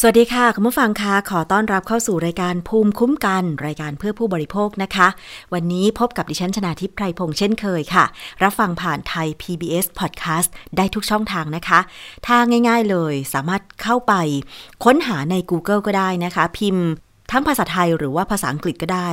สวัสดีค่ะคุณผู้ฟังคะขอต้อนรับเข้าสู่รายการภูมิคุ้มกัน รายการเพื่อผู้บริโภคนะคะ วันนี้พบกับดิฉันชนาทิพไพรพงษ์เช่นเคยค่ะ รับฟังผ่านไทย PBS Podcast ได้ทุกช่องทางนะคะทางง่ายๆเลยสามารถเข้าไปค้นหาใน Google ก็ได้นะคะ พิมพ์ทั้งภาษาไทยหรือว่าภาษาอังกฤษก็ได้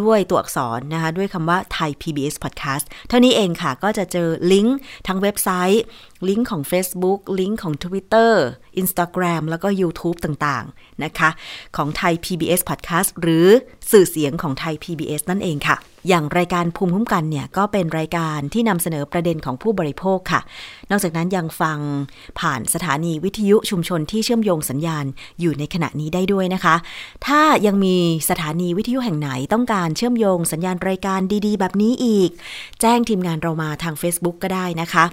ด้วยตัวอักษรนะคะ ด้วยคำว่าไทย PBS Podcast เท่านี้เองค่ะก็จะเจอลิงก์ทั้งเว็บไซต์ ลิงก์ของ Facebook ลิงก์ของ Twitter Instagram แล้วก็ YouTube ต่างๆ นะคะ ของไทย PBS Podcast หรือสื่อเสียงของไทย PBS นั่นเองค่ะ อย่างรายการภูมิคุ้มกันเนี่ยก็เป็นรายการที่นำเสนอประเด็นของผู้บริโภคค่ะ นอกจากนั้นยังฟังผ่านสถานีวิทยุชุมชนที่เชื่อมโยงสัญญาณอยู่ในขณะนี้ได้ด้วยนะคะ ถ้ายังมีสถานีวิทยุแห่งไหนต้องการเชื่อมโยงสัญญาณรายการดีๆ แบบนี้อีก แจ้งทีมงานเรามาทาง Facebook ก็ได้นะคะ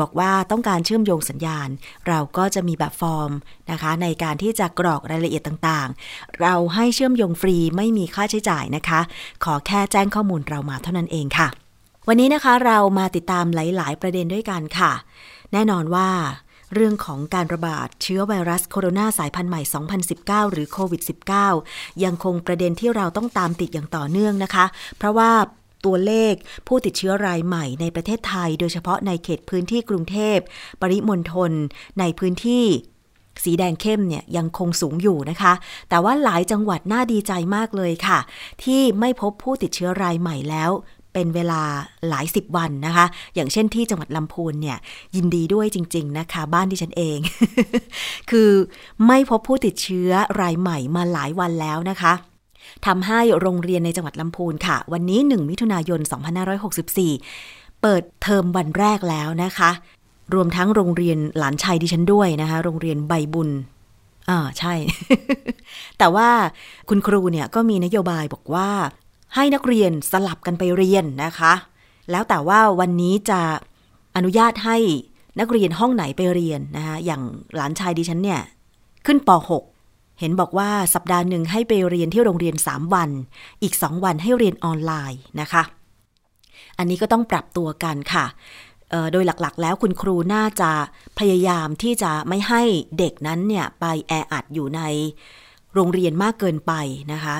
บอกว่าต้องการเชื่อมโยงสัญญาณ เราก็จะมีแบบฟอร์มนะคะ ในการที่จะกรอกรายละเอียดต่างๆ เราให้เชื่อมโยงฟรีไม่มีค่าใช้จ่ายนะคะ ขอแค่แจ้งข้อมูลเรามาเท่านั้นเองค่ะ วันนี้นะคะเรามาติดตามหลาย ๆ ประเด็นด้วยกันค่ะ แน่นอนว่าเรื่องของการระบาดเชื้อไวรัสโคโรนาสายพันธุ์ใหม่ 2019 หรือโควิด -19 ยังคงประเด็นที่เราต้องตามติดอย่างต่อเนื่องนะคะ เพราะว่า ตัวเลข ผู้ติดเชื้อรายใหม่ในประเทศไทย โดยเฉพาะในเขตพื้นที่กรุงเทพ ปริมณฑลในพื้นที่สีแดงเข้มเนี่ยยังคงสูงอยู่นะคะ แต่ว่าหลายจังหวัดน่าดีใจมากเลยค่ะ ที่ไม่พบผู้ติดเชื้อรายใหม่แล้ว เป็นเวลาหลายสิบวันนะคะ อย่างเช่นที่จังหวัดลำพูนเนี่ยยินดีด้วยจริง ๆนะคะ บ้านที่ฉันเอง คือไม่พบผู้ติดเชื้อรายใหม่มาหลายวันแล้วนะคะ ทำให้โรงเรียนในจังหวัดลำพูนค่ะ วันนี้ 1 มิถุนายน 2564 เปิดเทอมวันแรกแล้วนะคะ รวมทั้งโรงเรียนหลานชัยดิฉันด้วยนะคะ โรงเรียนใบบุญอ่าใช่ แต่ว่าคุณครูเนี่ยก็มีนโยบายบอกว่า ให้นักเรียนสลับกันไปเรียนนะคะ แล้วแต่ว่าวันนี้จะอนุญาตให้นักเรียนห้องไหนไปเรียนนะคะอย่างหลานชายดิฉันเนี่ย ขึ้นป .6 เห็นบอกว่าสัปดาห์หนึ่งให้ไปเรียนที่โรงเรียน 3 วัน อีก 2 วันให้เรียนออนไลน์นะคะ อันนี้ก็ต้องปรับตัวกันค่ะ โดยหลักๆ แล้วคุณครูน่าจะพยายามที่จะไม่ให้เด็กนั้นเนี่ยไปแออัดอยู่ในโรงเรียนมากเกินไปนะคะ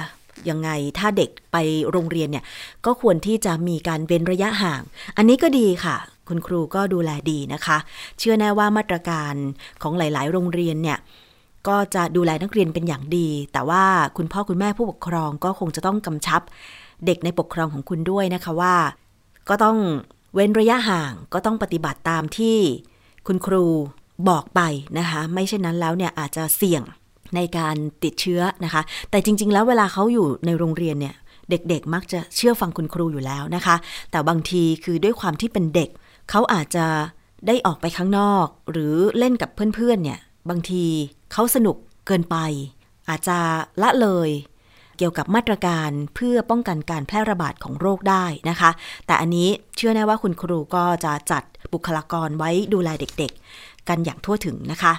ยังไงถ้าเด็กไปโรงเรียนเนี่ยก็ควรที่จะมีการเว้นระยะห่าง อันนี้ก็ดีค่ะ คุณครูก็ดูแลดีนะคะ เชื่อแน่ว่ามาตรการของหลาย ๆ โรงเรียนเนี่ย ก็จะดูแลนักเรียนเป็นอย่างดี แต่ว่าคุณพ่อคุณแม่ผู้ปกครองก็คงจะต้องกำชับ เด็กในปกครองของคุณด้วยนะคะว่า ก็ต้องเว้นระยะห่างก็ต้องปฏิบัติตามที่คุณครูบอกไปนะคะ ไม่เช่นนั้นแล้วเนี่ยอาจจะเสี่ยงในการติดเชื้อนะคะ แต่จริง ๆ แล้วเวลาเขาอยู่ในโรงเรียนเนี่ย เด็กๆ มักจะเชื่อฟังคุณครูอยู่แล้วนะคะ แต่บางทีคือด้วยความที่เป็นเด็ก เขาอาจจะได้ออกไปข้างนอก หรือเล่นกับเพื่อนๆ เนี่ย บางทีเขาสนุกเกินไป อาจจะละเลย เกี่ยวกับมาตรการเพื่อป้องกันการแพร่ระบาดของโรคได้นะคะ แต่อันนี้เชื่อแน่ว่าคุณครูก็จะจัดบุคลากรไว้ดูแลเด็กๆ กันอย่างทั่วถึงนะคะ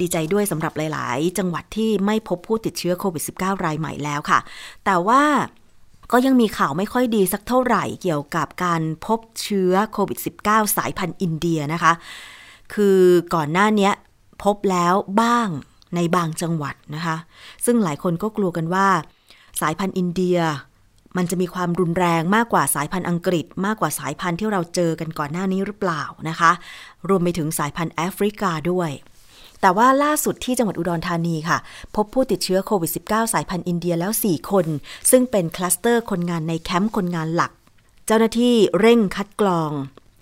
ดีใจด้วยสำหรับหลาย ๆ จังหวัดที่ไม่พบผู้ติดเชื้อโควิด -19 รายใหม่แล้วค่ะ แต่ว่าก็ยังมีข่าวไม่ค่อยดีสักเท่าไหร่เกี่ยวกับการพบเชื้อโควิด -19 สายพันธุ์อินเดียนะคะ คือก่อนหน้านี้ พบแล้วบ้างในบางจังหวัดนะคะ ซึ่งหลายคนก็กลัวกันว่า สายพันธุ์อินเดีย มันจะมีความรุนแรงมากกว่าสายพันธุ์อังกฤษ มากกว่าสายพันธุ์ที่เราเจอกันก่อนหน้านี้หรือเปล่านะคะ รวมไปถึงสายพันธุ์แอฟริกาด้วย แต่ว่าล่าสุดที่จังหวัดอุดรธานีค่ะ พบผู้ติดเชื้อโควิด -19 สายพันธุ์อินเดียแล้ว 4 คน ซึ่งเป็นคลัสเตอร์คนงานในแคมป์คนงานหลัก เจ้าหน้าที่เร่งคัดกรอง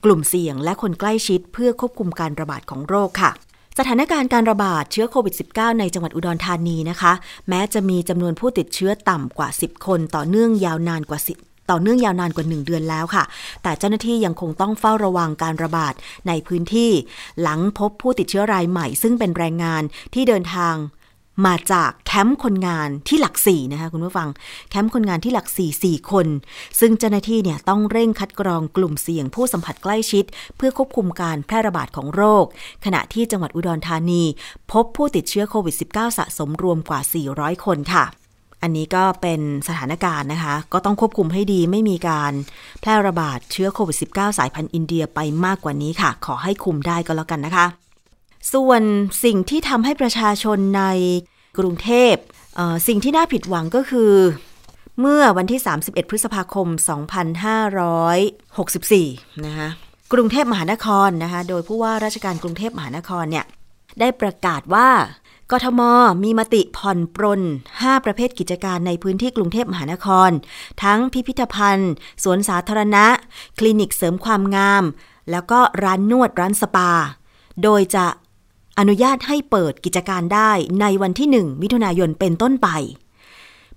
กลุ่มเสี่ยงและคนใกล้ชิดเพื่อควบคุมการระบาดของโรคค่ะ สถานการณ์การระบาดเชื้อโควิด -19 ในจังหวัดอุดรธานีนะคะ แม้จะมีจำนวนผู้ติดเชื้อต่ำกว่า 10 คน ต่อเนื่องยาวนานกว่า 10ต่อเนื่องยาวนานกว่า 1 เดือนแล้วค่ะ แต่เจ้าหน้าที่ยังคงต้องเฝ้าระวังการระบาดในพื้นที่ หลังพบผู้ติดเชื้อรายใหม่ ซึ่งเป็นแรงงานที่เดินทาง มาจากแคมป์คนงานที่หลักสี่นะคะคุณผู้ฟัง แคมป์คนงานที่หลักสี่สี่คน ซึ่งเจ้าหน้าที่เนี่ยต้องเร่งคัดกรองกลุ่มเสี่ยงผู้สัมผัสใกล้ชิด เพื่อควบคุมการแพร่ระบาดของโรค ขณะที่จังหวัดอุดรธานี พบผู้ติดเชื้อโควิด -19 สะสมรวมกว่า 400 คนค่ะอันนี้ก็เป็นสถานการณ์นะคะ ก็ต้องควบคุมให้ดีไม่มีการแพร่ระบาดเชื้อโควิด -19 สายพันธุ์อินเดียไปมากกว่านี้ค่ะ ขอให้คุมได้ก็แล้วกันนะคะ ส่วนสิ่งที่ทำให้ประชาชนในกรุงเทพสิ่งที่น่าผิดหวังก็คือ เมื่อวันที่ 31 พฤษภาคม 2564 นะคะกรุงเทพมหานครนะคะโดยผู้ว่าราชการกรุงเทพมหานครเนี่ยได้ประกาศว่ากทมมีมติผ่อนปรน 5 ประเภทกิจการในพื้นที่กรุงเทพมหานคร ทั้งพิพิธภัณฑ์ สวนสาธารณะ คลินิกเสริมความงาม แล้วก็ร้านนวดร้านสปา โดยจะ อนุญาตให้เปิดกิจการได้ในวันที่1มิถุนายนเป็นต้นไป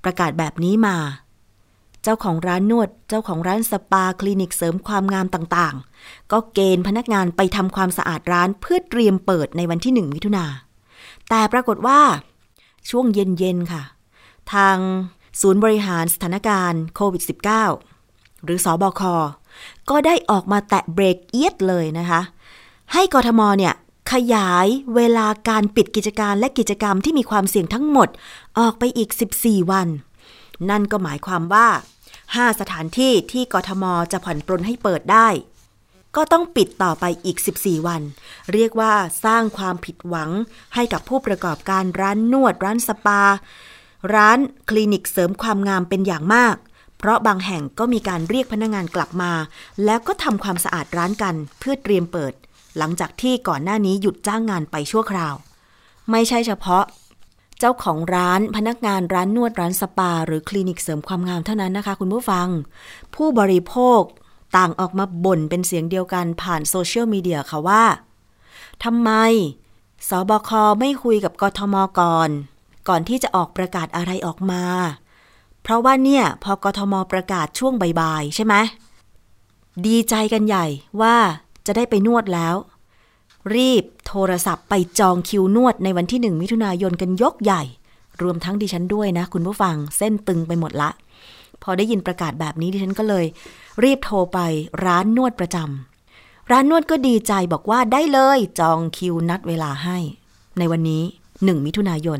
ประกาศแบบนี้มา เจ้าของร้านนวด เจ้าของร้านสปาคลินิกเสริมความงามต่างๆ ก็เกณฑ์พนักงานไปทำความสะอาดร้านเพื่อเตรียมเปิดในวันที่1มิถุนา แต่ปรากฏว่า ช่วงเย็นๆค่ะ ทางศูนย์บริหารสถานการณ์โควิด -19 หรือสอบอคก็ได้ออกมาแตะเบรกเอียดเลยนะคะ ให้กทมเนี่ย ขยายเวลาการปิดกิจการและกิจกรรมที่มีความเสี่ยงทั้งหมด ออกไปอีก 14 วัน นั่นก็หมายความว่า 5 สถานที่ที่กทมจะผ่อนปรนให้เปิดได้ ก็ต้องปิดต่อไปอีก 14 วัน เรียกว่าสร้างความผิดหวังให้กับผู้ประกอบการร้านนวด ร้านสปา ร้านคลินิกเสริมความงามเป็นอย่างมากเพราะบางแห่งก็มีการเรียกพนักงงานกลับมา แล้วก็ทำความสะอาดร้านกันเพื่อเตรียมเปิด หลังจากที่ก่อนหน้านี้หยุดจ้างงานไปชั่วคราว ไม่ใช่เฉพาะ เจ้าของร้านพนักงานร้านนวดร้านสปา หรือคลินิกเสริมความงามเท่านั้นนะคะ คุณผู้ฟัง ผู้บริโภคต่างออกมาบ่นเป็นเสียงเดียวกันผ่านโซเชียลมีเดียค่ะว่าทำไมสบคไม่คุยกับกทมก่อน ก่อนที่จะออกประกาศอะไรออกมา เพราะว่าเนี่ยพอกทมประกาศช่วงบ่ายๆใช่ไหมดีใจกันใหญ่ว่า จะได้ไปนวดแล้ว รีบโทรศัพท์ไปจองคิวนวดในวันที่หนึ่งมิถุนายนกันยกใหญ่ รวมทั้งดิฉันด้วยนะ คุณผู้ฟังเส้นตึงไปหมดละ พอได้ยินประกาศแบบนี้ดิฉันก็เลย รีบโทรไปร้านนวดประจำร้านนวดก็ดีใจบอกว่าได้เลย จองคิวนัดเวลาให้ ในวันนี้หนึ่งมิถุนายน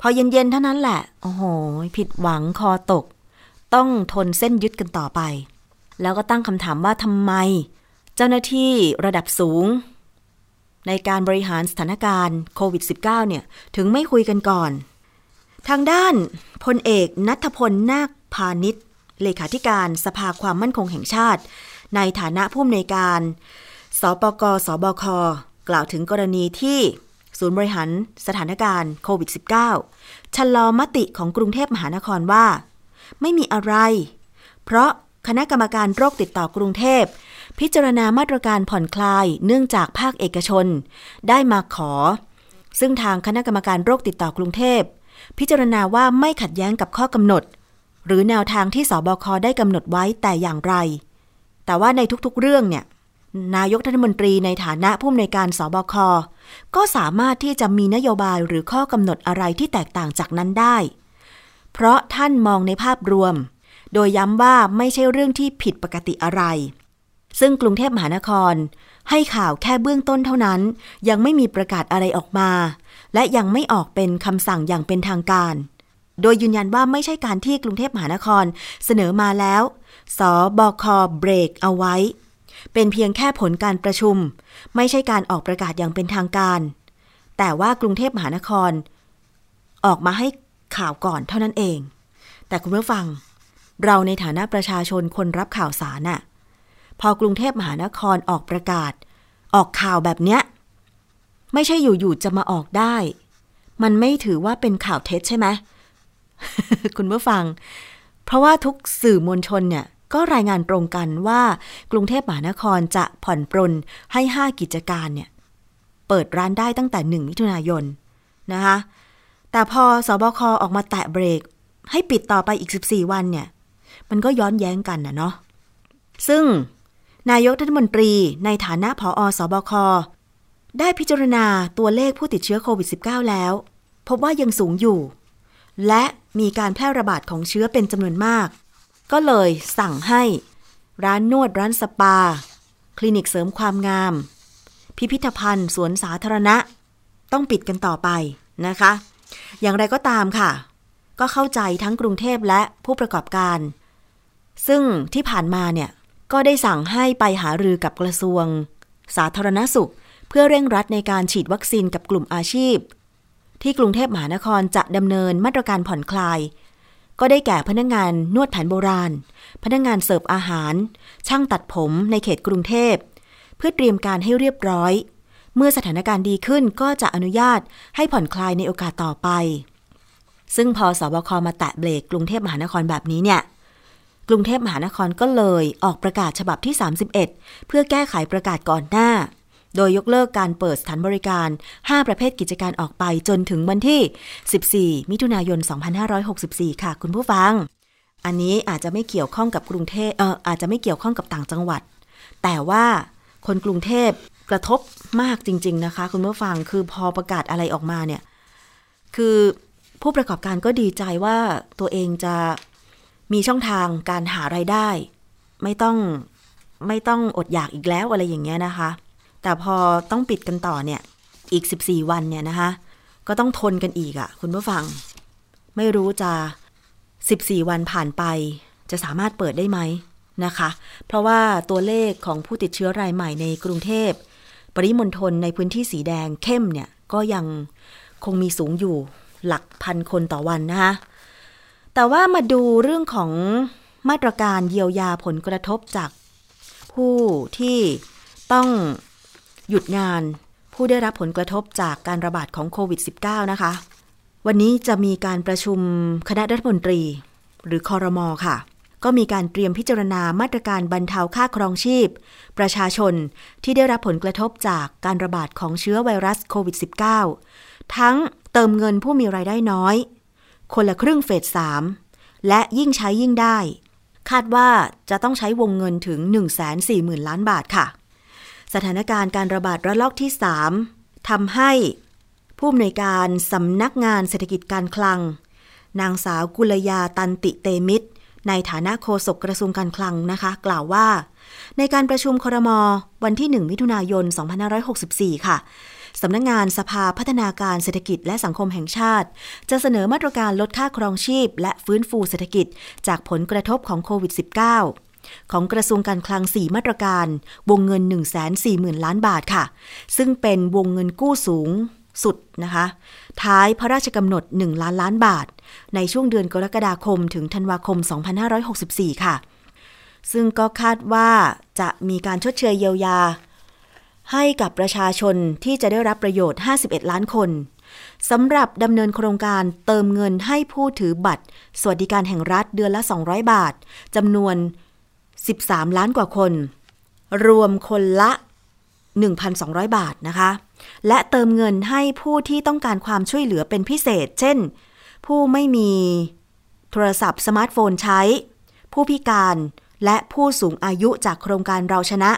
พอเย็นๆเท่านั้นแหละ โอ้โห ผิดหวังคอตก ต้องทนเส้นยึดกันต่อไป แล้วก็ตั้งคำถามว่าทำไม เจ้าหน้าที่ระดับสูง ในการบริหารสถานการณ์โควิด -19 เนี่ย ถึงไม่คุยกันก่อน ทางด้านพลเอกนัทพลนาคพาณิชย์เลขาธิการสภาความมั่นคงแห่งชาติ ในฐานะผู้อำนวยการ สปกสบค กล่าวถึงกรณีที่ศูนย์บริหารสถานการณ์โควิด -19 ชะลอมติของกรุงเทพมหานครว่า ไม่มีอะไร เพราะคณะกรรมการโรคติดต่อกรุงเทพ พิจารณามาตรการผ่อนคลายเนื่องจากภาคเอกชน ได้มาขอ ซึ่งทางคณะกรรมการโรคติดต่อกรุงเทพ พิจารณาว่าไม่ขัดแย้งกับข้อกำหนด หรือแนวทางที่สบคได้กำหนดไว้แต่อย่างไร แต่ว่าในทุกๆเรื่องเนี่ยนายกรัฐมนตรีในฐานะผู้อำนวยการสบค ก็สามารถที่จะมีนโยบายหรือข้อกำหนดอะไรที่แตกต่างจากนั้นได้ เพราะท่านมองในภาพรวม โดยย้ำว่าไม่ใช่เรื่องที่ผิดปกติอะไร ซึ่งกรุงเทพมหานคร ให้ข่าวแค่เบื้องต้นเท่านั้น ยังไม่มีประกาศอะไรออกมา และยังไม่ออกเป็นคำสั่งอย่างเป็นทางการ โดยยืนยันว่าไม่ใช่การที่กรุงเทพมหานครเสนอมาแล้ว สบคเบรกเอาไว้ เป็นเพียงแค่ผลการประชุม ไม่ใช่การออกประกาศอย่างเป็นทางการ แต่ว่ากรุงเทพมหานคร ออกมาให้ข่าวก่อนเท่านั้นเอง แต่คุณผู้ฟัง เราในฐานะประชาชนคนรับข่าวสารน่ะ พอกรุงเทพมหานครออกประกาศ ออกข่าวแบบเนี้ย ไม่ใช่อยู่ๆจะมาออกได้ มันไม่ถือว่าเป็นข่าวเท็จใช่ไหมคุณผู้ฟัง เพราะว่าทุกสื่อมวลชนเนี่ยก็รายงานตรงกันว่ากรุงเทพมหานครจะผ่อนปรนให้ห้ากิจการเนี่ย เปิดร้านได้ตั้งแต่หนึ่งมิถุนายนนะคะ แต่พอสบคออกมาแตะเบรก ให้ปิดต่อไปอีก 14 วันเนี่ย มันก็ย้อนแย้งกันนะเนาะซึ่ง นายกรัฐมนตรีในฐานะผอสอบค ได้พิจารณาตัวเลขผู้ติดเชื้อโควิด -19 แล้วพพบว่ายังสูงอยู่ และมีการแพร่ระบาดของเชื้อเป็นจำนวนมาก ก็เลยสั่งให้ร้านนวดร้านสปา คลินิกเสริมความงาม พิพิธภัณฑ์ สวนสาธารณะ ต้องปิดกันต่อไปนะคะ อย่างไรก็ตามค่ะ ก็เข้าใจทั้งกรุงเทพและผู้ประกอบการ ซึ่งที่ผ่านมาเนี่ย ก็ได้สั่งให้ไปหารือกับกระทรวง สาธารณสุข เพื่อเร่งรัดในการฉีดวัคซีนกับกลุ่มอาชีพ ที่กรุงเทพมหานครจะดำเนินมาตรการผ่อนคลาย ก็ได้แก่พนักงานนวดแผนโบราณ พนักงานเสิร์ฟอาหาร ช่างตัดผมในเขตกรุงเทพ เพื่อเตรียมการให้เรียบร้อย เมื่อสถานการณ์ดีขึ้นก็จะอนุญาตให้ผ่อนคลายในโอกาสต่อไป ซึ่งพอสบคมาแตะเบรกกรุงเทพมหานครแบบนี้เนี่ย กรุงเทพมหานครก็เลยออกประกาศฉบับที่ 31 เพื่อแก้ไขประกาศก่อนหน้า โดยยกเลิกการเปิดสถานบริการ 5 ประเภทกิจการออกไปจนถึงวันที่ 14 มิถุนายน 2564 ค่ะคุณผู้ฟัง อันนี้อาจจะไม่เกี่ยวข้องกับกรุงเทพเอออาจจะไม่เกี่ยวข้องกับต่างจังหวัด แต่ว่าคนกรุงเทพกระทบมากจริง ๆ นะคะ คุณผู้ฟังคือพอประกาศอะไรออกมาเนี่ย คือผู้ประกอบการก็ดีใจว่าตัวเองจะ มีช่องทางการหาไรายได้ ไม่ต้องไม่ต้องอดอยากอีกแล้วอะไรอย่างเงี้ยนะคะ แต่พอต้องปิดกันต่อเนี่ยอีก 14 วันเนี่ยนะคะ ก็ต้องทนกันอีกอะคุณผู้ฟัง ไม่รู้จะ 14 วันผ่านไป จะสามารถเปิดได้ไหมนะคะ เพราะว่าตัวเลขของผู้ติดเชื้อรายใหม่ในกรุงเทพ ปริมณฑลในพื้นที่สีแดงเข้มเนี่ย ก็ยังคงมีสูงอยู่หลักพันคนต่อวันนะคะ แต่ว่ามาดูเรื่องของมาตรการเยียวยาผลกระทบจากผู้ที่ต้องหยุดงานผู้ได้รับผลกระทบจากการระบาดของโควิด -19 นะคะ วันนี้จะมีการประชุมคณะรัฐมนตรี หรือคอรมอค่ะ ก็มีการเตรียมพิจารณามาตรการบรรเทาค่าครองชีพ ประชาชนที่ได้รับผลกระทบจากการระบาดของเชื้อไวรัสโควิด -19 ทั้งเติมเงินผู้มีรายได้น้อย คนละครึ่งเฟส3และยิ่งใช้ยิ่งได้ คาดว่าจะต้องใช้วงเงินถึง 140,000 ล้านบาทค่ะ สถานการณ์การระบาดระลอกที่ 3ทำให้ผู้อำนวยการสำนักงานเศรษฐกิจการคลัง นางสาวกุลยาตันติเตมิตร ในฐานะโฆษกกระทรวงการคลังนะคะ กล่าวว่า ในการประชุมครมวันที่ 1 มิถุนายน 2564 ค่ะ สำนักงงานสภาพัฒนาการเศรษฐกิจและสังคมแห่งชาติ จะเสนอมาตรการลดค่าครองชีพ และฟื้นฟูเศรษฐกิจ จากผลกระทบของโควิด -19 ของกระทรวงการคลัง 4 มาตรการ วงเงิน 140,000 ล้านบาทค่ะ ซึ่งเป็นวงเงินกู้สูงสุดนะคะ ท้ายพระราชกำหนด 1 ล้านล้านบาท ในช่วงเดือนกรกฎาคมถึงธันวาคม 2564 ค่ะ ซึ่งก็คาดว่าจะมีการชดเชยเยียวยา ให้กับประชาชนที่จะได้รับประโยชน์ 51 ล้านคนสำหรับดำเนินโครงการเติมเงินให้ผู้ถือบัตร สวัสดิการแห่งรัฐเดือนละ 200 บาทจำนวน 13 ล้านกว่าคน รวมคนละ 1,200 บาทนะคะ และเติมเงินให้ผู้ที่ต้องการความช่วยเหลือเป็นพิเศษ เช่น ผู้ไม่มีโทรศัพท์สมาร์ทโฟนใช้ ผู้พิการและผู้สูงอายุจากโครงการเราชนะ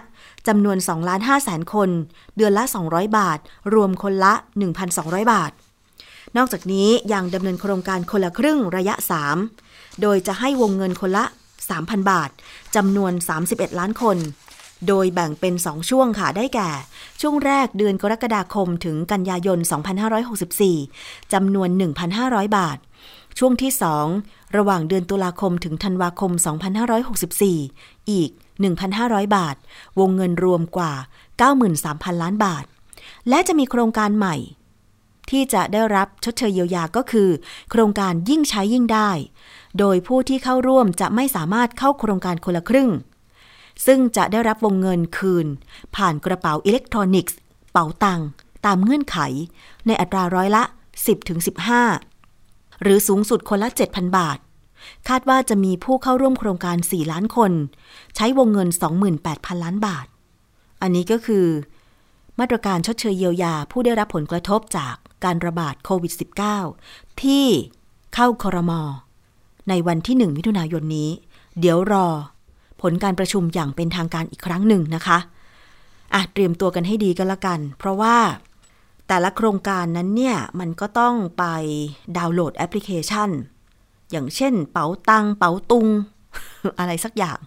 จำนวน2ล้าน5แสนคน เดือนละ 200 บาท รวมคนละ 1,200 บาท นอกจากนี้ยังดำเนินโครงการคนละครึ่งระยะ 3 โดยจะให้วงเงินคนละ 3,000 บาทจำนวน 31 ล้านคน โดยแบ่งเป็น 2 ช่วงค่ะ ได้แก่ ช่วงแรกเดือนกรกฎาคมถึงกันยายน 2564จำนวน 1,500 บาทช่วงที่ 2 ระหว่างเดือนตุลาคมถึงธันวาคม 2564 อีก 1,500 บาท วงเงินรวมกว่า 93,000 ล้านบาท และจะมีโครงการใหม่ ที่จะได้รับชดเชยเยียวยาก็คือ โครงการยิ่งใช้ยิ่งได้ โดยผู้ที่เข้าร่วมจะไม่สามารถเข้าโครงการคนละครึ่ง ซึ่งจะได้รับวงเงินคืน ผ่านกระเป๋าอิเล็กทรอนิกส์ เป๋าตังค์ตามเงื่อนไข ในอัตราร้อยละ 10-15 หรือสูงสุดคนละ 7,000 บาท คาดว่าจะมีผู้เข้าร่วมโครงการ 4 ล้านคน ใช้วงเงิน 28,000 ล้านบาท อันนี้ก็คือ มาตรการชดเชยเยียวยาผู้ได้รับผลกระทบจากการระบาดโควิด -19 ที่เข้าคอรมอในวันที่ 1 มิถุนายนนี้ เดี๋ยวรอ ผลการประชุมอย่างเป็นทางการอีกครั้งหนึ่งนะคะอะเตรียมตัวกันให้ดีก็แล้วกัน เพราะว่าแต่ละโครงการนั้นเนี่ย มันก็ต้องไปดาวน์โหลดแอปพลิเคชัน อย่างเช่น เป๋าตัง เป๋าตุง อะไรสักอย่าง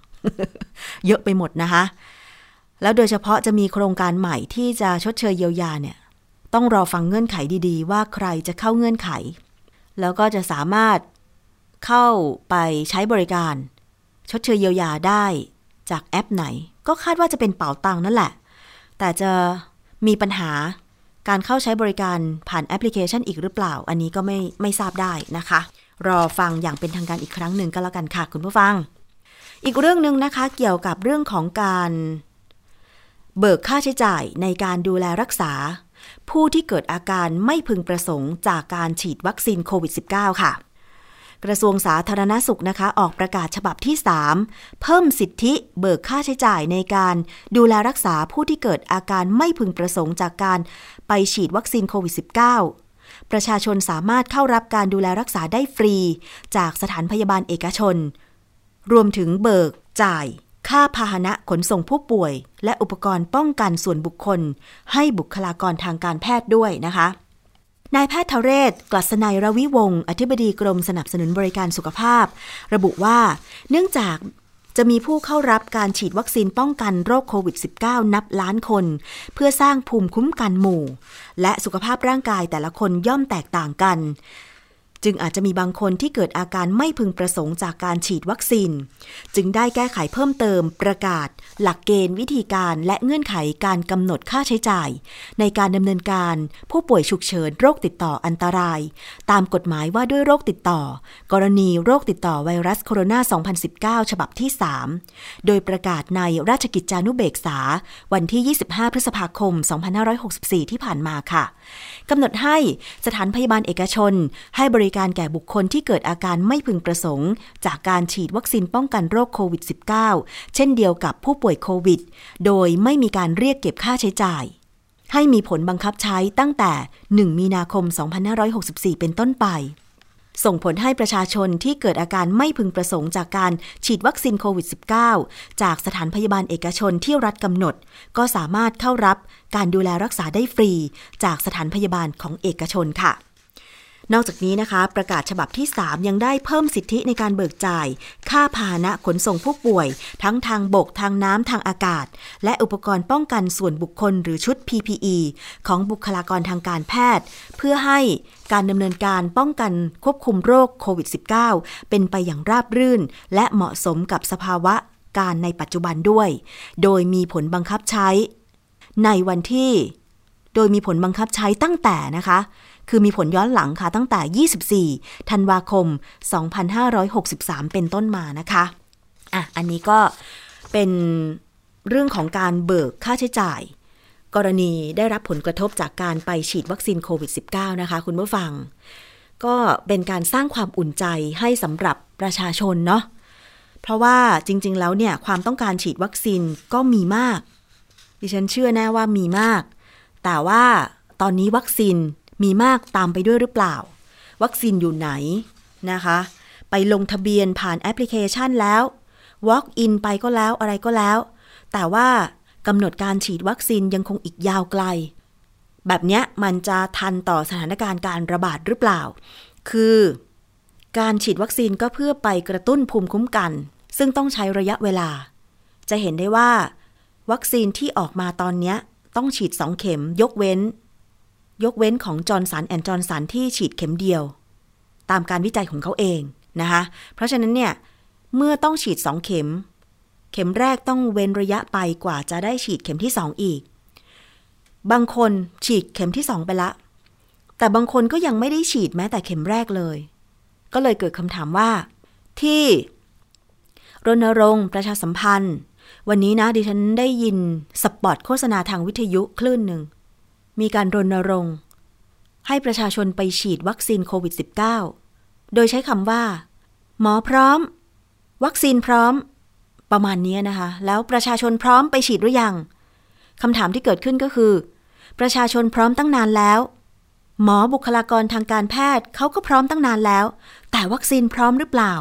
เยอะไปหมดนะคะ แล้วโดยเฉพาะจะมีโครงการใหม่ที่จะชดเชยเยียวยาเนี่ย ต้องรอฟังเงื่อนไขดีๆ ว่าใครจะเข้าเงื่อนไข แล้วก็จะสามารถเข้าไปใช้บริการ ชดเชยเยียวยาได้จากแอปไหน ก็คาดว่าจะเป็นเป๋าตังนั่นแหละ แต่จะมีปัญหาการเข้าใช้บริการผ่านแอปพลิเคชันอีกหรือเปล่า อันนี้ก็ไม่ไม่ทราบได้นะคะ รอฟังอย่างเป็นทางการอีกครั้งหนึ่งก็แล้วกันค่ะคุณผู้ฟัง อีกเรื่องหนึ่งนะคะเกี่ยวกับเรื่องของการเบิกค่าใช้จ่ายในการดูแลรักษา ผู้ที่เกิดอาการไม่พึงประสงค์จากการฉีดวัคซีนโควิด -19 ค่ะ กระทรวงสาธารณสุขนะคะ ออกประกาศฉบับที่ 3 เพิ่มสิทธิเบิกค่าใช้จ่ายในการดูแลรักษาผู้ที่เกิดอาการไม่พึงประสงค์จากการไปฉีดวัคซีนโควิด -19 ประชาชนสามารถเข้ารับการดูแลรักษาได้ฟรี จากสถานพยาบาลเอกชน รวมถึงเบิก จ่าย ค่าพาหนะขนส่งผู้ป่วย และอุปกรณ์ป้องกันส่วนบุคคล ให้บุคลากรทางการแพทย์ด้วยนะคะนายแพทย์ทเรศ กลัษณัยรวิวงศ์อธิบดีกรมสนับสนุนบริการสุขภาพ ระบุว่า เนื่องจาก จะมีผู้เข้ารับการฉีดวัคซีนป้องกันโรคโควิด -19 นับล้านคน เพื่อสร้างภูมิคุ้มกันหมู่ และสุขภาพร่างกายแต่ละคนย่อมแตกต่างกัน จึงอาจจะมีบางคนที่เกิดอาการไม่พึงประสงค์จากการฉีดวัคซีน จึงได้แก้ไขเพิ่มเติมประกาศ หลักเกณฑ์วิธีการและเงื่อนไขการกำหนดค่าใช้จ่าย ในการดำเนินการผู้ป่วยฉุกเฉินโรคติดต่ออันตราย ตามกฎหมายว่าด้วยโรคติดต่อ กรณีโรคติดต่อไวรัสโคโรนา 2019 ฉบับที่ 3 โดยประกาศในราชกิจจานุเบกษา วันที่ 25 พฤษภาคม 2564 ที่ผ่านมาค่ะกำหนดให้สถานพยาบาลเอกชน ให้บริการแก่บุคคลที่เกิดอาการไม่พึงประสงค์ จากการฉีดวัคซีนป้องกันโรคโควิด -19 เช่นเดียวกับผู้ป่วยโควิด โดยไม่มีการเรียกเก็บค่าใช้จ่าย ให้มีผลบังคับใช้ตั้งแต่ 1 มีนาคม 2564 เป็นต้นไป ส่งผลให้ประชาชนที่เกิดอาการไม่พึงประสงค์จากการฉีดวัคซีนโควิด -19 จากสถานพยาบาลเอกชนที่รัฐกำหนด ก็สามารถเข้ารับการดูแลรักษาได้ฟรี จากสถานพยาบาลของเอกชนค่ะ นอกจากนี้นะคะ ประกาศฉบับที่ 3 ยังได้เพิ่มสิทธิในการเบิกจ่าย ค่าพาหนะขนส่งผู้ป่วย ทั้งทางบกทางน้ำทางอากาศ และอุปกรณ์ป้องกันส่วนบุคคลหรือชุด PPE ของบุคลากรทางการแพทย์ เพื่อให้การดำเนินการป้องกันควบคุมโรคโควิด -19 เป็นไปอย่างราบรื่น และเหมาะสมกับสภาวะการในปัจจุบันด้วย โดยมีผลบังคับใช้ ในวันที่ โดยมีผลบังคับใช้ตั้งแต่นะคะ คือมีผลย้อนหลังค่ะตั้งแต่ 24 ธันวาคม 2563 เป็นต้นมานะคะอะอันนี้ก็เป็นเรื่องของการเบิกค่าใช้จ่าย กรณีได้รับผลกระทบจากการไปฉีดวัคซีนโควิด -19 นะคะ คุณผู้ฟัง ก็เป็นการสร้างความอุ่นใจให้สำหรับประชาชนเนาะเพราะว่าจริง ๆ แล้วเนี่ย ความต้องการฉีดวัคซีนก็มีมาก ดิฉันเชื่อแน่ว่ามีมาก แต่ว่าตอนนี้วัคซีน มีมากตามไปด้วยหรือเปล่า วัคซีนอยู่ไหนนะคะ ไปลงทะเบียนผ่านแอปพลิเคชันแล้ว walk in ไปก็แล้วอะไรก็แล้ว แต่ว่ากำหนดการฉีดวัคซีนยังคงอีกยาวไกล แบบนี้มันจะทันต่อสถานการณ์การระบาดหรือเปล่า คือการฉีดวัคซีนก็เพื่อไปกระตุ้นภูมิคุ้มกัน ซึ่งต้องใช้ระยะเวลา จะเห็นได้ว่า วัคซีนที่ออกมาตอนนี้ต้องฉีดสองเข็มยกเว้น ยกเว้นของ Johnson & Johnson ที่ฉีดเข็มเดียว ตามการวิจัยของเขาเองนะคะเพราะฉะนั้นเนี่ย เมื่อต้องฉีดสองเข็ม เข็มแรกต้องเว้นระยะไปกว่าจะได้ฉีดเข็มที่สองอีก บางคนฉีดเข็มที่สองไปละ แต่บางคนก็ยังไม่ได้ฉีดแม้แต่เข็มแรกเลย ก็เลยเกิดคำถามว่า ที่ รณรงค์ประชาสัมพันธ์ วันนี้นะดิฉันได้ยินสปอตโฆษณาทางวิทยุคลื่นหนึ่ง มีการรณรงค์ ให้ประชาชนไปฉีดวัคซีนโควิด -19 โดยใช้คำว่า หมอพร้อม วัคซีนพร้อม ประมาณนี้นะคะ แล้วประชาชนพร้อมไปฉีดหรือยังคำถามที่เกิดขึ้นก็คือ ประชาชนพร้อมตั้งนานแล้ว หมอบุคลากรทางการแพทย์เขาก็พร้อมตั้งนานแล้ว แต่วัคซีนพร้อมหรือเปล่า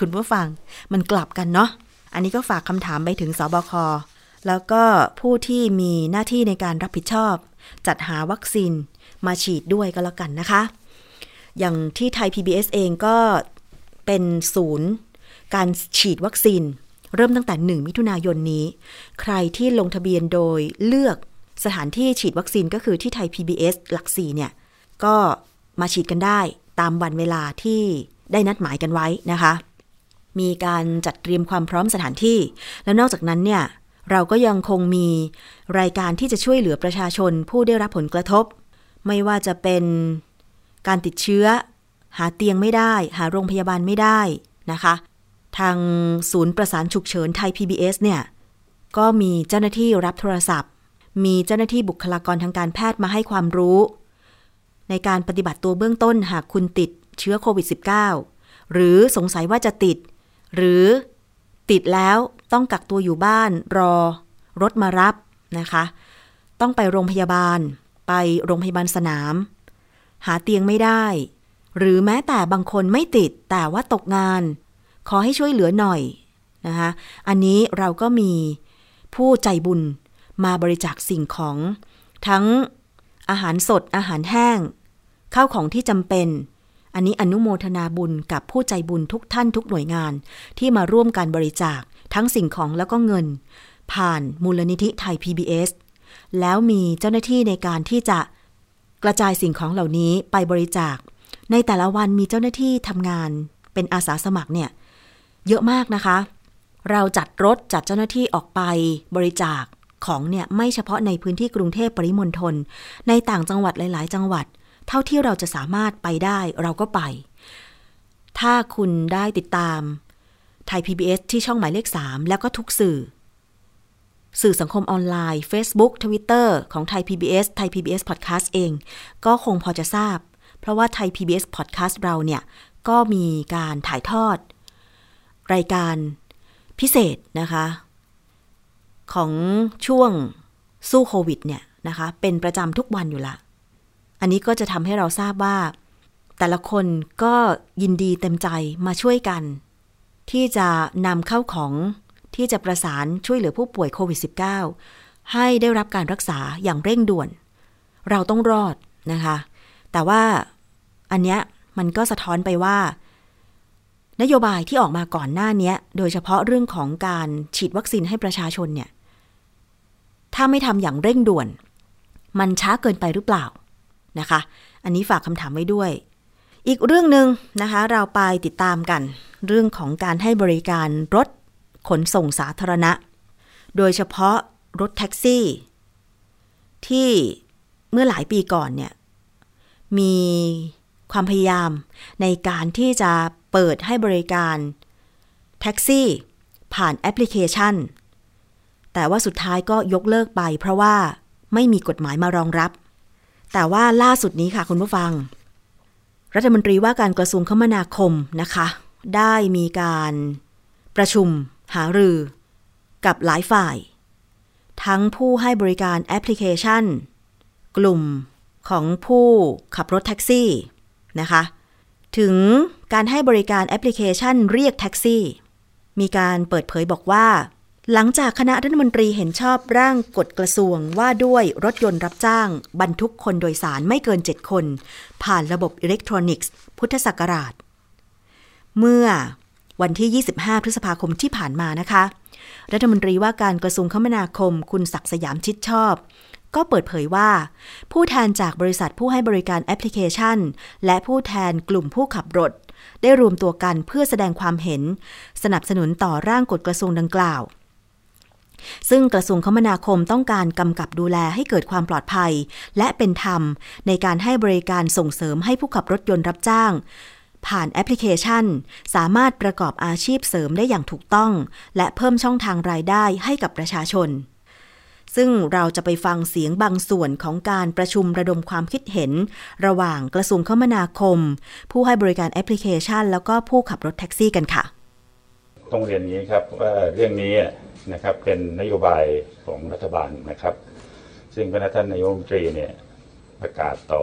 คุณผู้ฟังมันกลับกันเนาะอันนี้ก็ฝากคำถามไปถึงสบคแล้วก็ผู้ที่มีหน้าที่ในการรับผิดชอบ จัดหาวัคซีนมาฉีดด้วยก็แล้วกันนะคะ อย่างที่ไทย PBS เองก็เป็นศูนย์การฉีดวัคซีน เริ่มตั้งแต่ 1 มิถุนายนนี้ ใครที่ลงทะเบียนโดยเลือกสถานที่ฉีดวัคซีนก็คือที่ไทย PBS หลักสี่เนี่ย ก็มาฉีดกันได้ตามวันเวลาที่ได้นัดหมายกันไว้นะคะ มีการจัดเตรียมความพร้อมสถานที่ แล้วนอกจากนั้นเนี่ย เราก็ยังคงมีรายการที่จะช่วยเหลือประชาชนผู้ได้รับผลกระทบ ไม่ว่าจะเป็นการติดเชื้อ หาเตียงไม่ได้ หาโรงพยาบาลไม่ได้นะคะ ทางศูนย์ประสานฉุกเฉินไทย PBS เนี่ย ก็มีเจ้าหน้าที่รับโทรศัพท์ มีเจ้าหน้าที่บุคลากรทางการแพทย์มาให้ความรู้ ในการปฏิบัติตัวเบื้องต้นหากคุณติดเชื้อโควิด -19 หรือสงสัยว่าจะติด หรือติดแล้ว ต้องกักตัวอยู่บ้านรอรถมารับนะคะ ต้องไปโรงพยาบาล ไปโรงพยาบาลสนาม หาเตียงไม่ได้ หรือแม้แต่บางคนไม่ติดแต่ว่าตกงาน ขอให้ช่วยเหลือหน่อยนะคะอันนี้เราก็มีผู้ใจบุญมาบริจาคสิ่งของ ทั้งอาหารสดอาหารแห้งข้าวของที่จำเป็น อันนี้อนุโมทนาบุญกับผู้ใจบุญทุกท่านทุกหน่วยงานที่มาร่วมการบริจาค ทั้งสิ่งของแล้วก็เงิน ผ่านมูลนิธิไทย PBS แล้วมีเจ้าหน้าที่ในการที่จะกระจายสิ่งของเหล่านี้ไปบริจาค ในแต่ละวันมีเจ้าหน้าที่ทำงานเป็นอาสาสมัครเนี่ยเยอะมากนะคะ เราจัดรถจัดเจ้าหน้าที่ออกไปบริจาคของเนี่ยไม่เฉพาะในพื้นที่กรุงเทพปริมณฑลในต่างจังหวัดหลาย ๆ จังหวัด เท่าที่เราจะสามารถไปได้เราก็ไป ถ้าคุณได้ติดตาม ไทย PBS ที่ช่องหมายเลข 3 แล้วก็ทุกสื่อ สื่อสังคมออนไลน์ Facebook Twitter ของไทย PBS ไทย PBS Podcast เอง ก็คงพอจะทราบ เพราะว่าไทย PBS Podcast เราเนี่ย ก็มีการถ่ายทอด รายการพิเศษนะคะ ของช่วงสู้โควิดเนี่ยนะคะ เป็นประจำทุกวันอยู่ละ อันนี้ก็จะทำให้เราทราบว่า แต่ละคนก็ยินดีเต็มใจมาช่วยกัน ที่จะนำเข้าของที่จะประสานช่วยเหลือผู้ป่วยโควิด -19 ให้ได้รับการรักษาอย่างเร่งด่วน เราต้องรอดนะคะ แต่ว่าอันเนี้ยมันก็สะท้อนไปว่า นโยบายที่ออกมาก่อนหน้านี้โดยเฉพาะเรื่องของการฉีดวัคซีนให้ประชาชนเนี่ย ถ้าไม่ทำอย่างเร่งด่วน มันช้าเกินไปหรือเปล่านะคะ อันนี้ฝากคำถามไว้ด้วย อีกเรื่องหนึ่งนะคะเราไปติดตามกัน เรื่องของการให้บริการรถขนส่งสาธารณะ โดยเฉพาะรถแท็กซี่ ที่เมื่อหลายปีก่อนเนี่ยมีความพยายามในการที่จะเปิดให้บริการแท็กซี่ผ่านแอปพลิเคชัน แต่ว่าสุดท้ายก็ยกเลิกไปเพราะว่าไม่มีกฎหมายมารองรับ แต่ว่าล่าสุดนี้ค่ะคุณผู้ฟัง รัฐมนตรีว่าการกระทรวงคมนาคมนะคะ ได้มีการประชุมหารือ กับหลายฝ่าย ทั้งผู้ให้บริการแอปพลิเคชัน กลุ่มของผู้ขับรถแท็กซี่นะคะ ถึงการให้บริการแอปพลิเคชันเรียกแท็กซี่ มีการเปิดเผยบอกว่า หลังจากคณะรัฐมนตรีเห็นชอบร่างกฎกระทรวงว่าด้วยรถยนต์รับจ้าง บรรทุกคนโดยสารไม่เกิน 7 คน ผ่านระบบอิเล็กทรอนิกส์ พุทธศักราช เมื่อวันที่ 25 พฤษภาคมที่ผ่านมานะคะ รัฐมนตรีว่าการกระทรวงคมนาคมคุณศักดิ์สยามชิดชอบ ก็เปิดเผยว่า ผู้แทนจากบริษัทผู้ให้บริการแอปพลิเคชัน และผู้แทนกลุ่มผู้ขับรถ ได้รวมตัวกันเพื่อแสดงความเห็น สนับสนุนต่อร่างกฎกระทรวงดังกล่าว ซึ่งกระทรวงคมนาคมต้องการกำกับดูแลให้เกิดความปลอดภัย และเป็นธรรมในการให้บริการส่งเสริมให้ผู้ขับรถยนต์รับจ้าง ผ่านแอปพลิเคชัน สามารถประกอบอาชีพเสริมได้อย่างถูกต้อง และเพิ่มช่องทางรายได้ให้กับประชาชน ซึ่งเราจะไปฟังเสียงบางส่วนของการประชุมระดมความคิดเห็น ระหว่างกระทรวงคมนาคม ผู้ให้บริการแอปพลิเคชัน แล้วก็ผู้ขับรถแท็กซี่กันค่ะ ต้องเรียนนี้ครับว่าเรื่องนี้นะครับเป็นนโยบายของรัฐบาลนะครับ ซึ่งพระท่านนายกรัฐมนตรีเนี่ยประกาศต่อ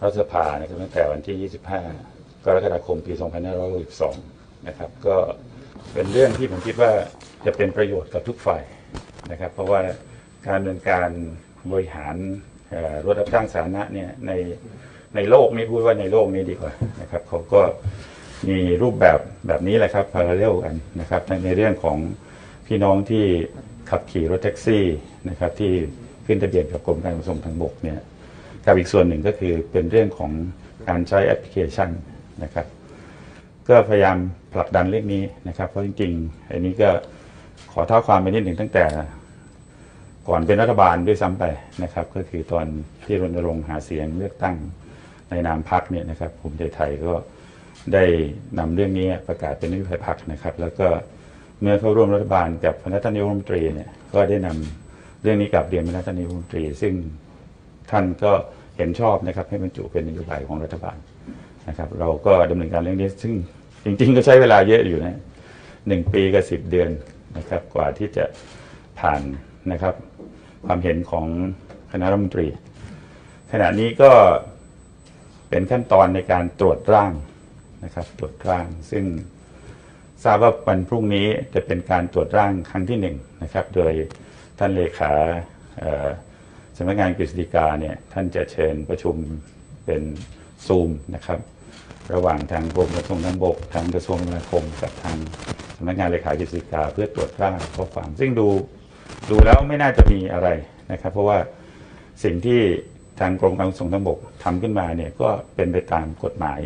รัฐสภานะครับตั้งแต่วันที่ 25 กรกฎาคมปี 2562 นะครับก็เป็นเรื่องที่ผมคิดว่าจะเป็นประโยชน์กับทุกฝ่ายนะครับ เพราะว่าการดำเนินการบริหารรถรับจ้างสาธารณะเนี่ยในในโลกนี้พูดว่าในโลกนี้ดีกว่านะครับเขาก็ มีรูปแบบแบบนี้แหละครับพาราเรลกันนะครับในในเรื่องของพี่น้องที่ขับขี่รถแท็กซี่นะครับที่ขึ้นทะเบียนกับกรมการขนส่งทางบกเนี่ยกับอีกส่วนหนึ่งก็คือเป็นเรื่องของการใช้แอปพลิเคชันนะครับ ก็พยายามผลักดันเรื่องนี้นะครับ เพราะจริงๆอันนี้ก็ขอเท้าความไปนิดหนึ่งตั้งแต่ก่อนเป็นรัฐบาลด้วยซ้ำไปนะครับ ก็คือตอนที่รณรงค์หาเสียงเลือกตั้งในนามพักเนี่ยนะครับภูมิใจไทยก็ ได้นำเรื่องนี้ประกาศเป็นนโยบายพักนะครับ แล้วก็เมื่อเข้าร่วมรัฐบาลกับคณะท่านนายกรัฐมนตรีเนี่ยก็ได้นำเรื่องนี้กลับเรียนคณะท่านนายกรัฐมนตรี ซึ่งท่านก็เห็นชอบนะครับให้บรรจุเป็นนโยบายของรัฐบาลนะครับ เราก็ดำเนินการเรื่องนี้ซึ่งจริง ๆ ก็ใช้เวลาเยอะอยู่นะหนึ่งปีกับสิบเดือนนะครับ กว่าที่จะผ่านนะครับ ความเห็นของคณะรัฐมนตรี ขณะนี้ก็เป็นขั้นตอนในการตรวจร่าง นะครับ ตรวจร่างซึ่งทราบว่าวันพรุ่งนี้จะเป็นการตรวจร่างครั้งที่หนึ่งนะครับ โดยท่านเลขาสำนักงานกฤษฎีกาเนี่ยท่านจะเชิญประชุมเป็นซูมนะครับ ระหว่างทางกรมกระทรวงทางบก ทางกระทรวงคมนาคมกับทางสำนักงานเลขากฤษฎีกาเพื่อตรวจร่างข้อความซึ่งดูดูแล้วไม่น่าจะมีอะไรนะครับ เพราะว่าสิ่งที่ทางกรมการขนส่งทางบกทำขึ้นมาเนี่ยก็เป็นไปตามกฎหมาย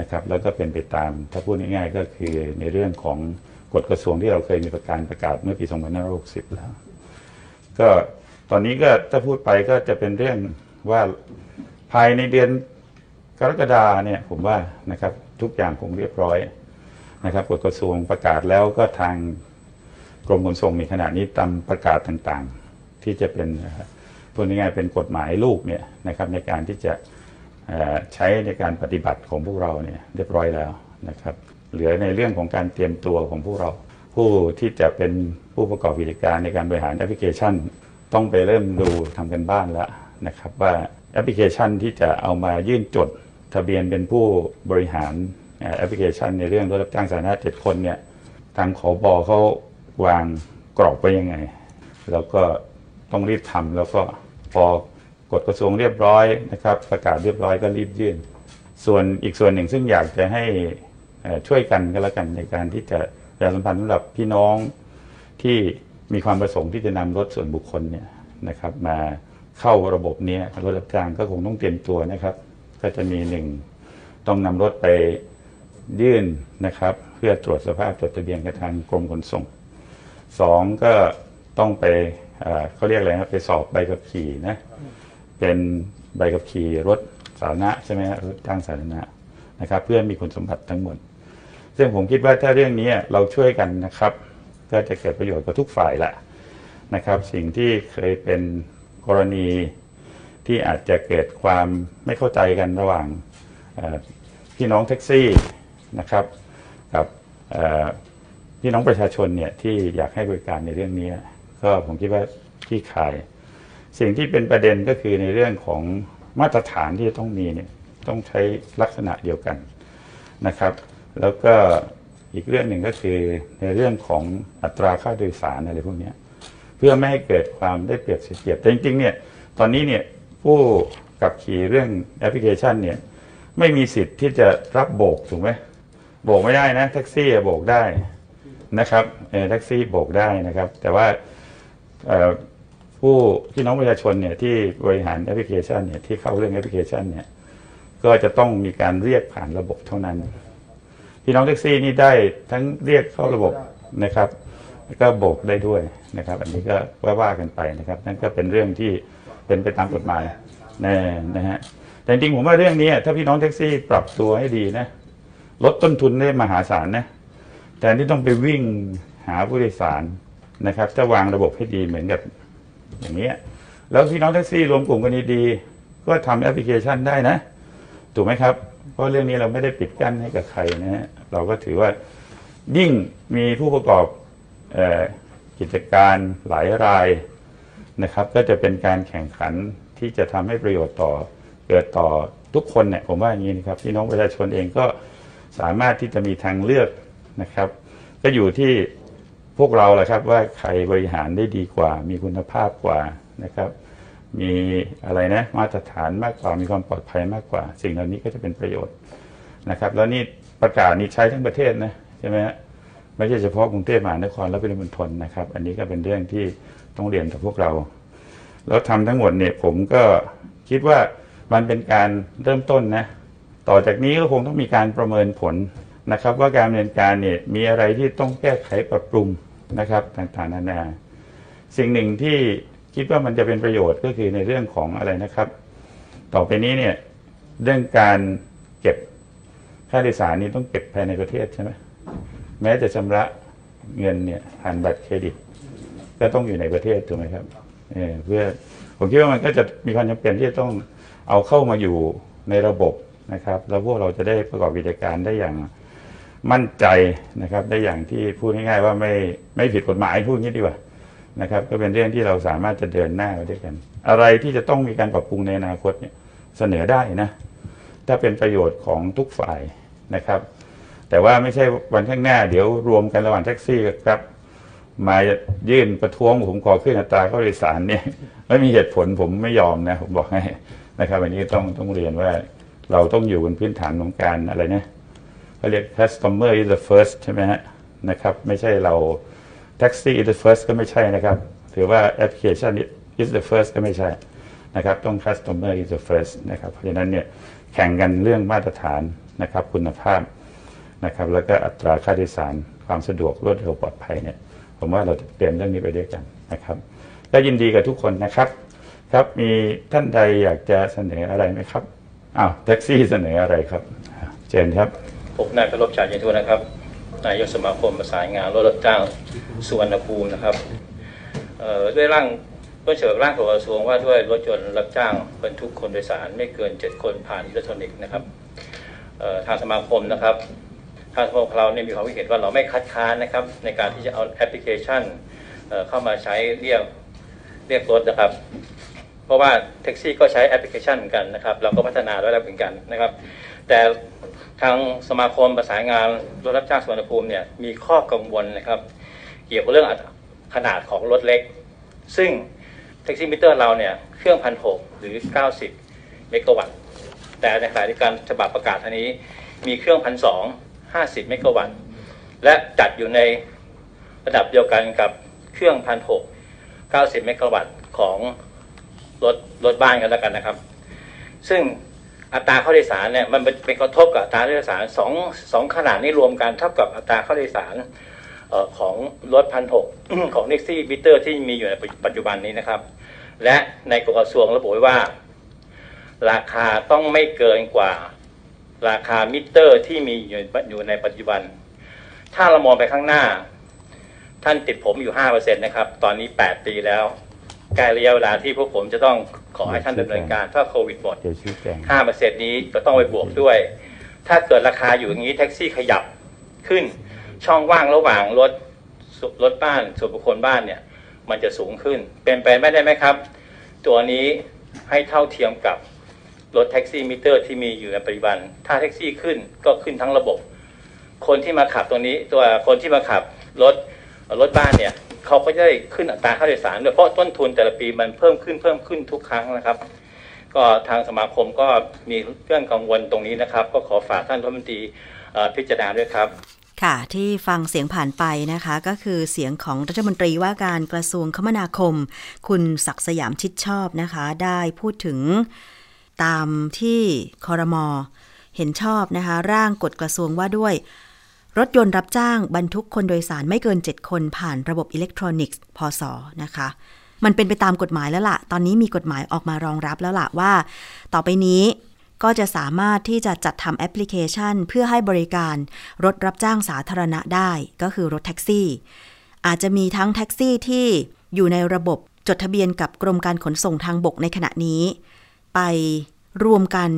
นะครับแล้วก็เป็นไปตามถ้าพูดง่ายๆก็คือในเรื่องของกฎกระทรวงที่เราเคยมีประกาศประกาศเมื่อปี2560 แล้ว ก็ตอนนี้ก็ถ้าพูดไปก็จะเป็นเรื่องว่าภายในเดือนกรกฎาเนี่ยผมว่านะครับทุกอย่างคงเรียบร้อยนะครับกฎกระทรวงประกาศแล้วก็ทางกรมขนส่งในขณะนี้ตามประกาศต่างๆ ที่จะเป็นพูดง่ายๆเป็นกฎหมายลูกเนี่ยนะครับในการที่จะ ใช้ในการปฏิบัติของพวกเราเนี่ยเรียบร้อยแล้วนะครับเหลือในเรื่องของการเตรียมตัวของพวกเรา ผู้ที่จะเป็นผู้ประกอบกิจการในการบริหารแอปพลิเคชัน ต้องไปเริ่มดูทำการบ้านแล้วนะครับว่าแอปพลิเคชันที่จะเอามายื่นจดทะเบียนเป็นผู้บริหารแอปพลิเคชัน ในเรื่องรถรับจ้างสาธารณะเจ็ดคนเนี่ยทางขอบอเขาวางกรอบไว้ยังไง แล้วก็ต้องรีบทำแล้วก็พอ กฎกระทรวงเรียบร้อยนะครับ ประกาศเรียบร้อยก็รีบยื่น ส่วนอีกส่วนหนึ่งซึ่งอยากจะให้ช่วยกันก็แล้วกันในการที่จะประชาสัมพันธ์สำหรับพี่น้องที่มีความประสงค์ที่จะนำรถส่วนบุคคลเนี่ยนะครับ มาเข้าระบบนี้รถรับจ้างก็คงต้องเตรียมตัวนะครับ ก็จะมีหนึ่งต้องนำรถไปยื่นนะครับ เพื่อตรวจสภาพจดทะเบียนกับทางกรมขนส่งสองก็ต้องไปเขาเรียกอะไรนะไปสอบใบขับขี่นะ เป็นใบขับขี่รถสาธารณะใช่ไหมฮะรถจ้างสาธารณะนะครับ เพื่อมีคุณสมบัติทั้งหมด ซึ่งผมคิดว่าถ้าเรื่องนี้เราช่วยกันนะครับ ก็จะเกิดประโยชน์กับทุกฝ่ายละนะครับ สิ่งที่เคยเป็นกรณีที่อาจจะเกิดความไม่เข้าใจกันระหว่างพี่น้องแท็กซี่นะครับกับพี่น้องประชาชนเนี่ยที่อยากให้บริการในเรื่องนี้ ก็ผมคิดว่าที่ขาย สิ่งที่เป็นประเด็นก็คือในเรื่องของมาตรฐานที่จะต้องมีเนี่ยต้องใช้ลักษณะเดียวกันนะครับ แล้วก็อีกเรื่องหนึ่งก็คือในเรื่องของอัตราค่าโดยสารอะไรพวกนี้เพื่อไม่ให้เกิดความได้เปรียบเสียเปรียบแต่จริงๆเนี่ยตอนนี้เนี่ยผู้ขับขี่เรื่องแอปพลิเคชันเนี่ยไม่มีสิทธิ์ที่จะรับโบกถูกไหมโบกไม่ได้นะแท็กซี่โบกได้นะครับเออแท็กซี่โบกได้นะครับ แต่ว่า ผู้พี่น้องประชาชนเนี่ยที่บริหารแอปพลิเคชันเนี่ยที่เข้าเรื่องแอปพลิเคชันเนี่ยก็จะต้องมีการเรียกผ่านระบบเท่านั้น พี่น้องแท็กซี่นี่ได้ทั้งเรียกเข้าระบบนะครับแล้วก็โบกได้ด้วยนะครับ อันนี้ก็ว่าว่ากันไปนะครับ นั่นก็เป็นเรื่องที่เป็นไปตามกฎหมายแน่นะฮะแต่จริงผมว่าเรื่องนี้ถ้าพี่น้องแท็กซี่ปรับตัวให้ดีนะลดต้นทุนได้มหาศาลนะแต่ที่ต้องไปวิ่งหาผู้โดยสารนะครับ จะวางระบบให้ดีเหมือนกับ อย่างนี้ยแล้วพี่น้องแท็กซี่รวมกลุ่มกันดีๆก็ทำแอปพลิเคชันได้นะ ถูกไหมครับ เพราะเรื่องนี้เราไม่ได้ปิดกั้นให้กับใครนะฮะเราก็ถือว่ายิ่งมีผู้ประกอบออกิจการหลายรายนะครับ ก็จะเป็นการแข่งขันที่จะทำให้ประโยชน์ต่อเกิดต่อทุกคนเนี่ยผมว่าอย่างนี้นะครับพี่น้องประชาชนเองก็สามารถที่จะมีทางเลือกนะครับ ก็อยู่ที่ พวกเราแหละครับว่าใครบริหารได้ดีกว่า มีคุณภาพกว่านะครับ มีอะไรนะมาตรฐานมากกว่ามีความปลอดภัยมากกว่า สิ่งเหล่านี้ก็จะเป็นประโยชน์นะครับ แล้วนี่ประกาศนี้ใช้ทั้งประเทศนะใช่ไหมฮะไม่ใช่เฉพาะกรุงเทพมหานครและปริมณฑลนะครับ อันนี้ก็เป็นเรื่องที่ต้องเรียนกับพวกเรา แล้วทำทั้งหมดเนี่ยผมก็คิดว่ามันเป็นการเริ่มต้นนะต่อจากนี้ก็คงต้องมีการประเมินผลนะครับ ว่าการดำเนินการเนี่ยมีอะไรที่ต้องแก้ไขปรับปรุง นะครับต่างๆนานา สิ่งหนึ่งที่คิดว่ามันจะเป็นประโยชน์ก็คือในเรื่องของอะไรนะครับ ต่อไปนี้เนี่ยเรื่องการเก็บค่าโดยสารนี้ต้องเก็บภายในประเทศใช่ไหมแม้จะชำระเงินเนี่ยผ่านบัตรเครดิต ก็ต้องอยู่ในประเทศถูกไหมครับเออเพื่อผมคิดว่ามันก็จะมีความจำเป็นที่จะต้องเอาเข้ามาอยู่ในระบบนะครับ แล้วพวกเราจะได้ประกอบกิจการได้อย่าง มั่นใจนะครับได้อย่างที่พูดง่ายๆว่าไม่ไม่ผิดกฎหมายพูดงี้ดีกว่านะครับก็เป็นเรื่องที่เราสามารถจะเดินหน้าไปด้วยกัน อะไรที่จะต้องมีการปรับปรุงในอนาคตเนี่ยเสนอได้นะ ถ้าเป็นประโยชน์ของทุกฝ่ายนะครับ แต่ว่าไม่ใช่วันข้างหน้า เดี๋ยวรวมกันระหว่างแท็กซี่ครับ มายื่นประท้วงผมขอขึ้นอัตราค่าโดยสารเนี่ยไม่มีเหตุผลผมไม่ยอมนะผมบอกให้นะครับอันนี้ต้องต้องเรียนว่าเราต้องอยู่บนพื้นฐานของการอะไรนะ เขาเรียก customer is the first ใช่ไหมฮะนะครับไม่ใช่เรา taxi is the first ก็ไม่ใช่นะครับถือว่า application is the first ก็ไม่ใช่นะครับต้อง customer is the first นะครับเพราะฉะนั้นเนี่ยแข่งกันเรื่องมาตรฐานนะครับคุณภาพนะครับแล้วก็อัตราค่าโดยสารความสะดวกรวดเร็วปลอดภัยเนี่ยผมว่าเราเตรียมเรื่องนี้ไปด้วยกันนะครับก็ยินดีกับทุกคนนะครับครับมีท่านใดอยากจะเสนออะไรไหมครับอ้าวแท็กซี่เสนออะไรครับ เจนครับ ผมนายกรบชาญยนทุนะครับ นายกสมาคมประสานงานรถรับจ้างสุวรรณภูมินะครับด้วยร่างก็เฉิร่างของกระทรวงว่าด้วยรถยนต์รับจ้างบรรทุกคนโดยสารไม่เกิน 7 คนผ่านอิเล็กทรอนิกส์นะครับทางสมาคมนะครับทางสมาคมเราเนี่ยมีความคิดเห็นว่าเราไม่คัดค้านนะครับในการที่จะเอาแอปพลิเคชันเอ่อเข้ามาใช้เรียกเรียกรถนะครับ เพราะว่าแท็กซี่ก็ใช้แอปพลิเคชันเหมือนกันนะครับ เราก็พัฒนาไว้แล้วเหมือนกันนะครับ แต่ ทางสมาคมประสานงานรถรับจ้างสุวรรณภูมิเนี่ยมีข้อกังวลนะครับ เกี่ยวกับเรื่องขนาดของรถเล็ก ซึ่งแท็กซี่มิเตอร์เราเนี่ยเครื่องพันหกหรือ 90 เมกะวัตต์ แต่ในขณะที่การฉบับประกาศอันนี้มีเครื่องพันสองห้าสิบเมกะวัตต์ และจัดอยู่ในระดับเดียวกันกับเครื่องพันหกเก้าสิบเมกะวัตต์ของรถรถบ้านกันแล้วกันนะครับ ซึ่ง อัตราค่าโดยสารเนี่ยมันเป็นกระทบกับอัตราค่าโดยสารสองสองขนาดนี้รวมกันเท่ากับอัตราค่าโดยสารของรถพันหกของแท็กซี่มิเตอร์ที่มีอยู่ในปัจจุบันนี้นะครับ และในกฎกระทรวงระบุไว้ว่า ราคาต้องไม่เกินกว่าราคามิเตอร์ที่มีอยู่อยู่ในปัจจุบัน ถ้าเรามองไปข้างหน้า ท่านติดผมอยู่ 5%นะครับ ตอนนี้ 8 ปีแล้ว กล้ระยะเวลาที่พวกผมจะต้องขอให้ท่านดำเนินการถ้าโควิดหมดเดี๋ยวชี้แจงห้าเปอร์เซ็นนี้ก็ต้องไปบวกด้วย ถ้าเกิดราคาอยู่อย่างนี้แท็กซี่ขยับขึ้น ช่องว่างระหว่างรถสุรถบ้านส่วนบุคคลบ้านเนี่ย มันจะสูงขึ้น เป็นไปไม่ได้ไหมครับ ตัวนี้ให้เท่าเทียมกับรถแท็กซี่มิเตอร์ที่มีอยู่ในปัจจุบัน ถ้าแท็กซี่ขึ้นก็ขึ้นทั้งระบบ คนที่มาขับตัวนี้ ตัวคนที่มาขับรถรถบ้านเนี่ย เขาก็จะได้ขึ้นอัตราค่าโดยสารด้วยเพราะต้นทุนแต่ละปีมันเพิ่มขึ้นเพิ่มขึ้นทุกครั้งนะครับ ก็ทางสมาคมก็มีเรื่องกังวลตรงนี้นะครับ ก็ขอฝากท่านรัฐมนตรีพิจารณาด้วยครับค่ะที่ฟังเสียงผ่านไปนะคะก็คือเสียงของรัฐมนตรีว่าการกระทรวงคมนาคม คุณศักดิ์สยามชิดชอบนะคะ ได้พูดถึงตามที่คอรมอเห็นชอบนะคะ ร่างกฎกระทรวงว่าด้วย รถยนต์รับจ้างบรรทุกคนโดยสารไม่เกิน 7 คนผ่านระบบอิเล็กทรอนิกส์พศนะคะ มันเป็นไปตามกฎหมายแล้วล่ะ ตอนนี้มีกฎหมายออกมารองรับแล้วล่ะว่า ต่อไปนี้ก็จะสามารถที่จะจัดทำแอปพลิเคชัน เพื่อให้บริการรถรับจ้างสาธารณะได้ ก็คือรถแท็กซี่ อาจจะมีทั้งแท็กซี่ที่อยู่ในระบบจดทะเบียนกับกรมการขนส่งทางบกในขณะนี้ ไปรวมกัน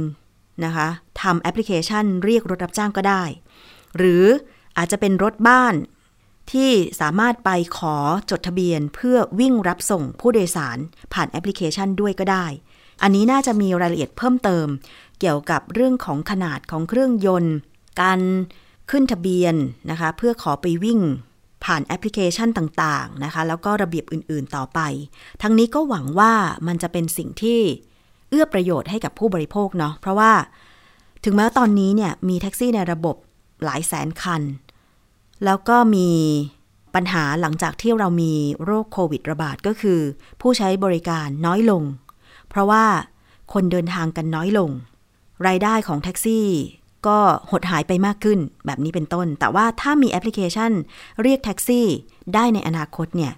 นะคะทำแอปพลิเคชันเรียกรถรับจ้างก็ได้ หรืออาจจะเป็นรถบ้านที่สามารถไปขอจดทะเบียนเพื่อวิ่งรับส่งผู้โดยสารผ่านแอปพลิเคชันด้วยก็ได้ อันนี้น่าจะมีรายละเอียดเพิ่มเติม เกี่ยวกับเรื่องของขนาดของเครื่องยนต์ การขึ้นทะเบียนนะคะ เพื่อขอไปวิ่งผ่านแอปพลิเคชันต่างๆนะคะ แล้วก็ระเบียบอื่นๆต่อไป ทั้งนี้ก็หวังว่ามันจะเป็นสิ่งที่เอื้อประโยชน์ให้กับผู้บริโภคเนาะเพราะว่า ถึงแม้ตอนนี้เนี่ยมีแท็กซี่ในระบบ หลายแสนคัน แล้วก็มีปัญหาหลังจากที่เรามีโรคโควิดระบาดก็คือ ผู้ใช้บริการน้อยลง เพราะว่าคนเดินทางกันน้อยลง รายได้ของแท็กซี่ก็หดหายไปมากขึ้นแบบนี้เป็นต้น แต่ว่าถ้ามีแอปพลิเคชัน เรียกแท็กซี่ได้ในอนาคตเนี่ย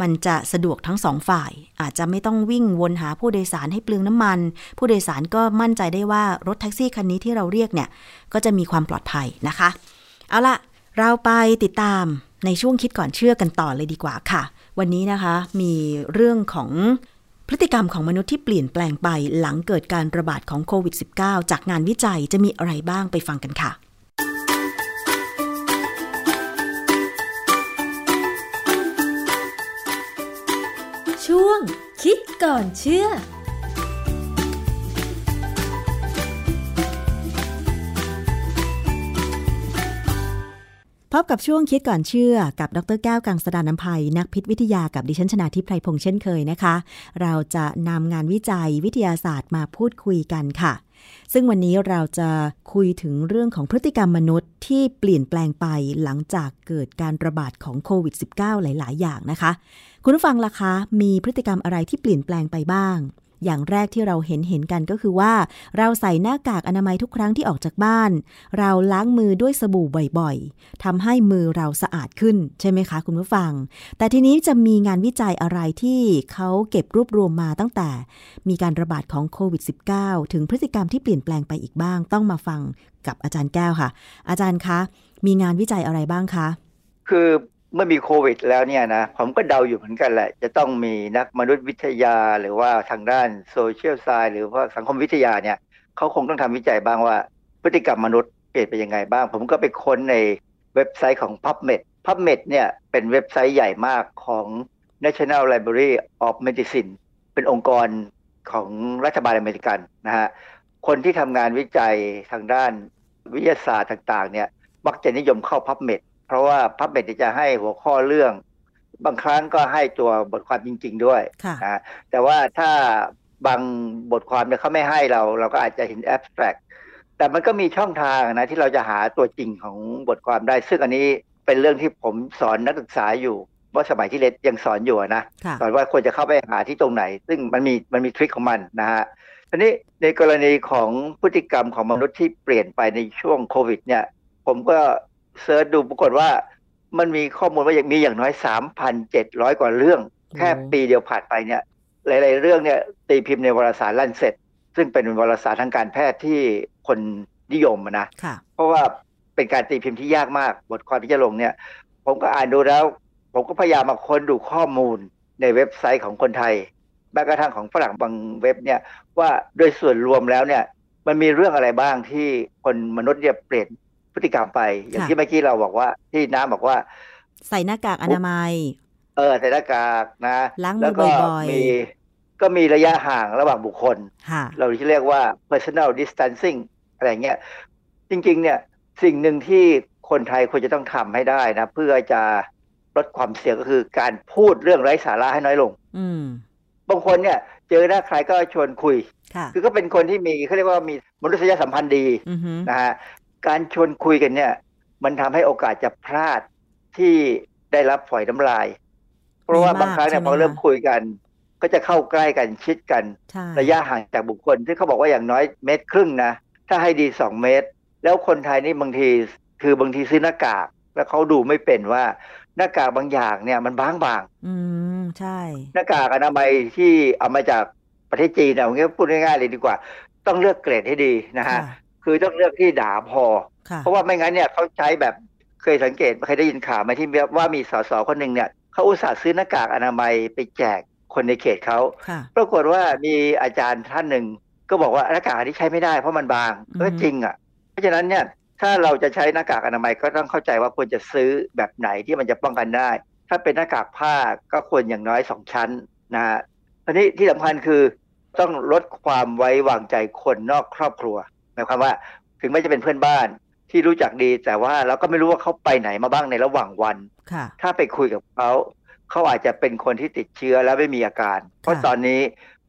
มันจะสะดวกทั้งสองฝ่าย อาจจะไม่ต้องวิ่งวนหาผู้โดยสารให้เปลืองน้ำมัน ผู้โดยสารก็มั่นใจได้ว่ารถแท็กซี่คันนี้ที่เราเรียกเนี่ย ก็จะมีความปลอดภัยนะคะ เอาละเราไปติดตามในช่วงคิดก่อนเชื่อกันต่อเลยดีกว่าค่ะ วันนี้นะคะมีเรื่องของพฤติกรรมของมนุษย์ที่เปลี่ยนแปลงไปหลังเกิดการระบาดของโควิด -19 จากงานวิจัยจะมีอะไรบ้างไปฟังกันค่ะ ช่วง คิดก่อนเชื่อพบกับช่วงคิดก่อนเชื่อกับดรแก้วกังสดานนภัย นักพิษวิทยากับดิฉันชนาทิพไพรพงษ์เช่นเคยนะคะ เราจะนำงานวิจัยวิทยาศาสตร์มาพูดคุยกันค่ะ ซึ่งวันนี้เราจะคุยถึงเรื่องของพฤติกรรมมนุษย์ที่เปลี่ยนแปลงไปหลังจากเกิดการระบาดของโควิด -19 หลาย ๆ อย่างนะคะ คุณผู้ฟังล่ะคะ มีพฤติกรรมอะไรที่เปลี่ยนแปลงไปบ้าง อย่างแรกที่เราเห็นเห็นกันก็คือว่า เราใส่หน้ากากอนามัยทุกครั้งที่ออกจากบ้าน เราล้างมือด้วยสบู่บ่อยๆทำให้มือเราสะอาดขึ้นใช่ไหมคะคุณผู้ฟัง แต่ทีนี้จะมีงานวิจัยอะไรที่เขาเก็บรวบรวมมาตั้งแต่ มีการระบาดของโควิด -19 ถึงพฤติกรรมที่เปลี่ยนแปลงไปอีกบ้าง ต้องมาฟังกับอาจารย์แก้วค่ะ อาจารย์คะ มีงานวิจัยอะไรบ้างคะ คือ เมื่อมีโควิด แล้วเนี่ยนะผมก็เดาอยู่เหมือนกันแหละ จะต้องมีนักมนุษยวิทยาหรือว่าทางด้านโซเชียลไซน์หรือว่าสังคมวิทยาเนี่ยเขาคงต้องทำวิจัยบ้างว่า พฤติกรรมมนุษย์เปลี่ยนไปยังไงบ้าง ผมก็ไปค้นในเว็บไซต์ของ PubMed PubMed เนี่ยเป็นเว็บไซต์ใหญ่มากของ National Library of Medicine เป็นองค์กรของรัฐบาลอเมริกันนะฮะคนที่ทำงานวิจัยทางด้านวิทยาศาสตร์ต่างๆเนี่ยมักจะนิยมเข้า PubMed เพราะว่าพับเบ็ดจะให้หัวข้อเรื่อง บางครั้งก็ให้ตัวบทความจริง ๆ ด้วยค่ะนะแต่ว่าถ้าบางบทความเนี่ยเขาไม่ให้เรา เราก็อาจจะเห็นแอบสแตรกแต่มันก็มีช่องทางนะที่เราจะหาตัวจริงของบทความได้ ซึ่งอันนี้เป็นเรื่องที่ผมสอนนักศึกษาอยู่ว่าสมัยที่เรียนยังสอนอยู่นะค่ะสอนว่าควรจะเข้าไปหาที่ตรงไหน ซึ่งมันมีมันมีทริคของมันนะฮะทีนี้ในกรณีของพฤติกรรมของมนุษย์ที่เปลี่ยนไปในช่วงโควิดเนี่ย ผมก็ เสิร์ชดูปรากฏว่ามันมีข้อมูลว่าอย่างมีอย่างน้อย3,700กว่าเรื่อง แค่ปีเดียวผ่านไปเนี่ย หลาย ๆ เรื่องเนี่ยตีพิมพ์ในวารสารลันเซ็ตซึ่งเป็นวารสารทางการแพทย์ที่คนนิยมอะนะค่ะเพราะว่าเป็นการตีพิมพ์ที่ยากมาก บทความที่จะลงเนี่ย ผมก็อ่านดูแล้ว ผมก็พยายามมาค้นดูข้อมูลในเว็บไซต์ของคนไทยแม้กระทั่งของฝรั่งบางเว็บเนี่ยว่าโดยส่วนรวมแล้วเนี่ย มันมีเรื่องอะไรบ้างที่คนมนุษย์เนี่ยเปลี่ยน พฤติกรรมไป อย่างค่ะที่เมื่อกี้เราบอกว่าที่น้ำบอกว่า ใส่หน้ากากอนามัย เออใส่หน้ากากนะล้างมือแล้วก็บ่อยๆมีก็มีระยะห่างระหว่างบุคคลค่ะเราที่เรียกว่า personal distancing อะไรเงี้ย จริง ๆ เนี่ยสิ่งหนึ่งที่คนไทยควรจะต้องทำให้ได้นะ เพื่อจะลดความเสี่ยงก็คือการพูดเรื่องไร้สาระให้น้อยลงอืมบางคนเนี่ย เจอหน้าใครก็ชวนคุยค่ะคือก็เป็นคนที่มีเขาเรียกว่ามีมนุษยสัมพันธ์ดีอือฮึนะฮะ การชวนคุยกันเนี่ย มันทำให้โอกาสจะพลาดที่ได้รับฝอยน้ำลาย เพราะว่าบางครั้งเนี่ยพอเริ่มคุยกัน ก็จะเข้าใกล้กันชิดกันใช่ระยะห่างจากบุคคลที่เขาบอกว่าอย่างน้อยเมตรครึ่งนะ ถ้าให้ดีสองเมตร แล้วคนไทยนี่บางทีคือบางทีซื้อหน้ากาก แล้วเขาดูไม่เป็นว่าหน้ากากบางอย่างเนี่ยมันบางบางอืมใช่ๆหน้ากากอนามัยที่เอามาจากประเทศจีนเอางี้พูดง่ายๆเลยดีกว่า ต้องเลือกเกรดให้ดีนะฮะ ค่ะคือต้องเลือกที่หนาพอค่ะเพราะว่าไม่งั้นเนี่ยเขาใช้แบบเคยสังเกตเคยได้ยินข่าวไหมที่ว่ามีสสคนหนึ่งเนี่ยเขาอุตส่าห์ซื้อหน้ากากอนามัยไปแจกคนในเขตเขาค่ะปรากฏว่ามีอาจารย์ท่านหนึ่งก็บอกว่าหน้ากากอันนี้ใช้ไม่ได้เพราะมันบางอืมก็จริงอะ เพราะฉะนั้นเนี่ยถ้าเราจะใช้หน้ากากอนามัยก็ต้องเข้าใจว่าควรจะซื้อแบบไหนที่มันจะป้องกันได้ ถ้าเป็นหน้ากากผ้าก็ควรอย่างน้อยสองชั้นนะฮะอันนี้ที่สำคัญคือต้องลดความไว้วางใจคนนอกครอบครัว หมายความว่าถึงแม้จะเป็นเพื่อนบ้านที่รู้จักดีแต่ว่าเราก็ไม่รู้ว่าเขาไปไหนมาบ้างในระหว่างวันค่ะถ้าไปคุยกับเขาเขาอาจจะเป็นคนที่ติดเชื้อแล้วไม่มีอาการ เพราะตอนนี้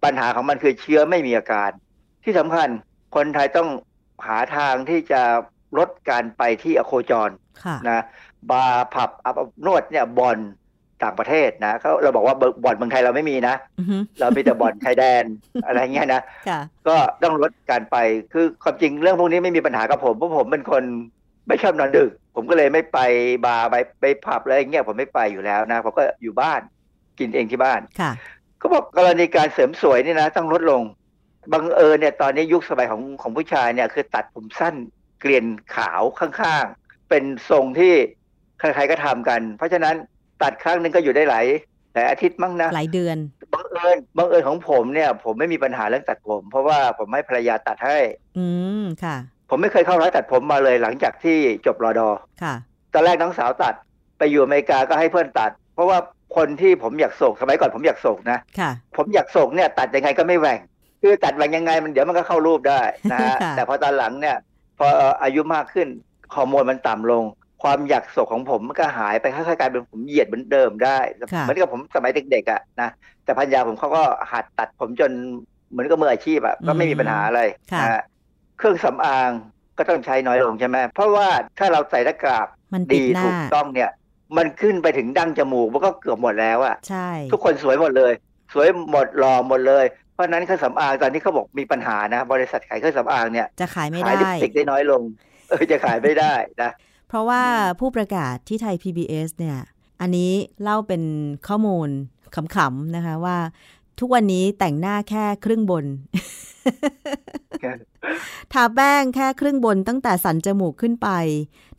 ปัญหาของมันคือเชื้อไม่มีอาการ ที่สำคัญคนไทยต้องหาทางที่จะลดการไปที่อโคจรค่ะนะบาร์ผับอับอบนวดเนี่ยบอล ต่างประเทศนะเขาเราบอกว่าเบอร์บอลเมืองไทยเราไม่มีนะอือฮึเรามีแต่บอลชายแดนอะไรเงี้ยนะค่ะก็ต้องลดการไปคือความจริงเรื่องพวกนี้ไม่มีปัญหากับผมเพราะผมเป็นคนไม่ชอบนอนดึก ผมก็เลยไม่ไปบาร์ไปไปผับอะไรอย่างเงี้ยผมไม่ไปอยู่แล้วนะผมก็อยู่บ้านกินเองที่บ้านค่ะก็บอกกรณีการเสริมสวยนี่นะ ต้องลดลงบังเอิญเนี่ยตอนนี้ยุคสมัยของของผู้ชายเนี่ยคือตัดผมสั้นเกลียนขาวข้างๆ เป็นทรงที่ใครๆก็ทำกัน เพราะฉะนั้น ตัดครั้งหนึ่งก็อยู่ได้หลายหลายอาทิตย์มั้งนะหลายเดือนบังเอิญบังเอิญของผมเนี่ย ผมไม่มีปัญหาเรื่องตัดผม เพราะว่าผมให้ภรรยาตัดให้ อืมค่ะ ผมไม่เคยเข้าร้านตัดผมมาเลยหลังจากที่จบรอดอค่ะตอนแรกน้องสาวตัดไปอยู่อเมริกาก็ให้เพื่อนตัด เพราะว่าคนที่ผมอยากโศกสมัยก่อนผมอยากโศกนะค่ะ ผมอยากโศกเนี่ยตัดยังไงก็ไม่แหว่งคือตัดแหว่งยังไงมันเดี๋ยวมันก็เข้ารูปได้นะฮะค่ะแต่พอตอนหลังเนี่ย พออายุมากขึ้นฮอร์โมนมันต่ำลง ความอยากโศกของผมมันก็หายไปค่อยๆกลายเป็นผมเหยียดเหมือนเดิมได้ค่ะเหมือนกับผมสมัยเด็กๆอะนะแต่พันยาผมเขาก็หัดตัดผมจนเหมือนกับมืออาชีพอะก็ไม่มีปัญหาอะไรค่ะนะฮะเครื่องสำอางก็ต้องใช้น้อยลงใช่ไหมเพราะว่าถ้าเราใส่หน้ากากมันปิดดีหน้าถูกต้องเนี่ย มันขึ้นไปถึงดั้งจมูกมันก็เกือบหมดแล้วอะใช่ทุกคนสวยหมดเลย สวยหมดหล่อหมดเลยเพราะฉะนั้นเครื่องสำอางตอนนี้เขาบอกมีปัญหานะ บริษัทขายเครื่องสำอางเนี่ยจะขายไม่ขายลิปได้สติกได้น้อยลง เออจะขายไม่ได้นะ เพราะว่าผู้ประกาศที่ไทย PBS เนี่ย อันนี้เล่าเป็นข้อมูลขำๆนะคะว่า ทุกวันนี้แต่งหน้าแค่ครึ่งบน ทาแป้งแค่ครึ่งบนตั้งแต่สันจมูกขึ้นไป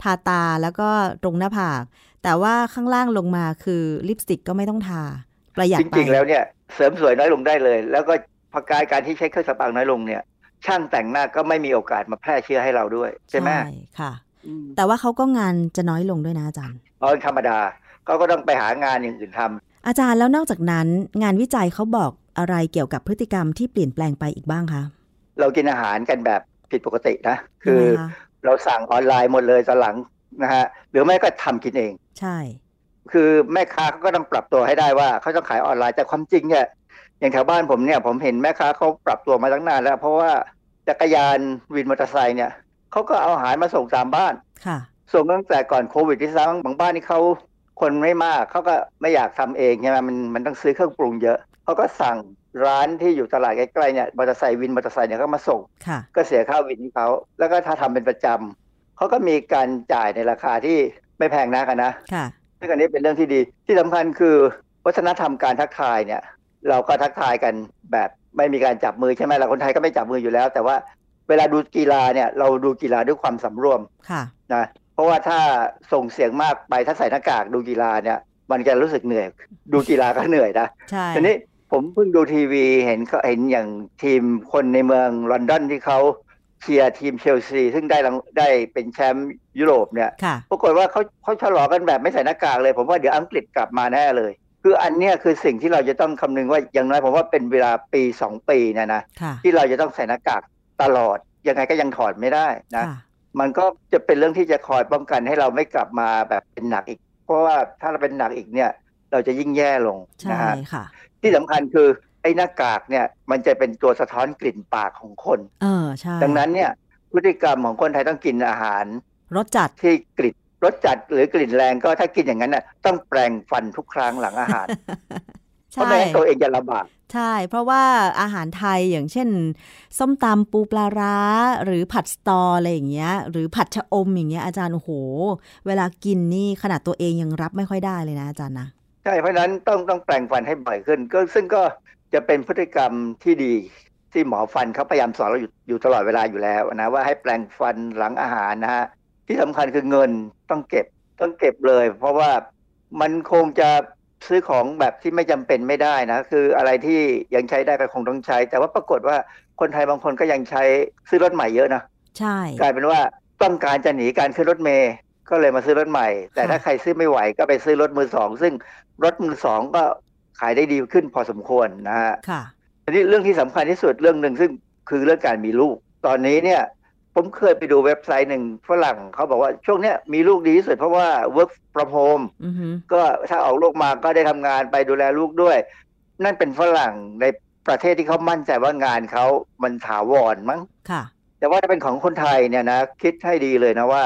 ทาตาแล้วก็ตรงหน้าผาก แต่ว่าข้างล่างลงมาคือลิปสติกก็ไม่ต้องทา ประหยัดจไปริงๆแล้วเนี่ยเสริมสวยน้อยลงได้เลย แล้วก็พอการการที่ใช้เครื่องสำอางน้อยลงเนี่ยช่างแต่งหน้าก็ไม่มีโอกาสมาแพร่เชื้อให้เราด้วย ใช่ไหมค่ะอืม แต่ว่าเขาก็งานจะน้อยลงด้วยนะอาจารย์เพราะธรรมดาเขาก็ต้องไปหางานอย่างอื่นทำอาจารย์แล้วนอกจากนั้น งานวิจัยเขาบอกอะไรเกี่ยวกับพฤติกรรมที่เปลี่ยนแปลงไปอีกบ้างคะเรากินอาหารกันแบบผิดปกตินะ คืยังอไงคะเราสั่งออนไลน์หมดเลยตอนหลังนะฮะหรือไม่ก็ทำกินเอง ใช่ คือแม่ค้าเขาก็ต้องปรับตัวให้ได้ว่าเขาต้องขายออนไลน์แต่ความจริงเนี่ยอย่างแถวบ้านผมเนี่ยผมเห็นแม่ค้าเขาปรับตัวมาตั้งนานแล้ว เพราะว่าจักรยานวินมอเตอร์ไซค์เนี่ย เขาก็เอาอาหารมาส่งตามบ้านค่ะส่งตั้งแต่ก่อนโควิดที่ซ้ำบางบ้านนี่เขาคนไม่มากเขาก็ไม่อยากทำเองใช่ไหมมันมันต้องซื้อเครื่องปรุงเยอะเขาก็สั่งร้านที่อยู่ตลาดใกล้ๆเนี่ยมอเตอร์ไซค์วินมอเตอร์ไซค์เนี่ยก็มาส่งค่ะก็เสียค่าวินให้เขาแล้วก็ถ้าทำเป็นประจำเขาก็มีการจ่ายในราคาที่ไม่แพงนักอะนะค่ะซึ่งอันนี้เป็นเรื่องที่ดีที่สำคัญคือวัฒนธรรมการทักทายเนี่ย เราก็ทักทายกันแบบไม่มีการจับมือใช่ไหมเราคนไทยก็ไม่จับมืออยู่แล้ว แต่ว่า เวลาดูกีฬาเนี่ยเราดูกีฬาด้วยความสำรวมค่ะนะเพราะว่าถ้าส่งเสียงมากไปถ้าใส่หน้ากากดูกีฬาเนี่ย มันจะรู้สึกเหนื่อย ดูกีฬาก็เหนื่อยนะใช่ทีนี้ผมเพิ่งดูทีวีเห็นเขาเห็นอย่างทีมคนในเมืองลอนดอนที่เขาเชียร์ทีมเชลซีซึ่งได้รางได้เป็นแชมป์ยุโรปเนี่ยค่ะปรากฏว่าเขาเขาฉลองกันแบบไม่ใส่หน้ากากเลย ผมว่าเดี๋ยวอังกฤษกลับมาแน่เลย คืออันเนี้ยคือสิ่งที่เราจะต้องคำนึงว่าอย่างน้อยผมว่าเป็นเวลาปีสองปีเนะนะค่ะที่เราจะต้องใส่หน้ากาก ตลอด ยังไงก็ยังถอดไม่ได้นะค่ะมันก็จะเป็นเรื่องที่จะคอยป้องกันให้เราไม่กลับมาแบบเป็นหนักอีก เพราะว่าถ้าเราเป็นหนักอีกเนี่ย เราจะยิ่งแย่ลงใช่นะฮะค่ะที่สำคัญคือไอ้หน้ากากเนี่ย มันจะเป็นตัวสะท้อนกลิ่นปากของคน เออใช่ดังนั้นเนี่ยพฤติกรรมของคนไทยต้องกินอาหารรสจัดที่กลิ่นรสจัดหรือกลิ่นแรงก็ถ้ากินอย่างนั้นน่ะต้องแปรงฟันทุกครั้งหลังอาหารเพราะใช่ไม่งั้นตัวเองจะลำบาก ใช่ เพราะว่าอาหารไทยอย่างเช่น ส้มตำปูปลาร้า หรือผัดสตออะไรอย่างเงี้ย หรือผัดชะอมอย่างเงี้ยอาจารย์โอ้โห เวลากินนี่ขนาดตัวเองยังรับไม่ค่อยได้เลยนะอาจารย์นะใช่เพราะนั้นต้องต้องแปรงฟันให้บ่อยขึ้น ก็ซึ่งก็จะเป็นพฤติกรรมที่ดีที่หมอฟันเขาพยายามสอนเราอยู่อยู่ตลอดเวลาอยู่แล้วนะว่าให้แปรงฟันหลังอาหารนะฮะที่สำคัญคือเงินต้องเก็บต้องเก็บเลย เพราะว่ามันคงจะ ซื้อของแบบที่ไม่จำเป็นไม่ได้นะคืออะไรที่ยังใช้ได้ก็คงต้องใช้ แต่ว่าปรากฏว่าคนไทยบางคนก็ยังใช้ซื้อรถใหม่เยอะนะใช่กลายเป็นว่าต้องการจะหนีการขึ้นรถเมย์ก็เลยมาซื้อรถใหม่ แต่ถ้าใครซื้อไม่ไหวก็ไปซื้อรถมือสองซึ่งรถมือสองก็ขายได้ดีขึ้นพอสมควรนะฮะค่ะทีนี้เรื่องที่สำคัญที่สุดเรื่องหนึ่งซึ่งคือเรื่องการมีลูก ตอนนี้เนี่ย ผมเคยไปดูเว็บไซต์หนึ่งฝรั่งเขาบอกว่าช่วงเนี้ยมีลูกดีที่สุดเพราะว่า work from home อือฮึก็ถ้าออกลูกมาก็ได้ทำงานไปดูแลลูกด้วย นั่นเป็นฝรั่งในประเทศที่เขามั่นใจว่างานเขามันถาวรมั้งค่ะ แต่ว่าถ้าเป็นของคนไทยเนี่ยนะคิดให้ดีเลยนะว่า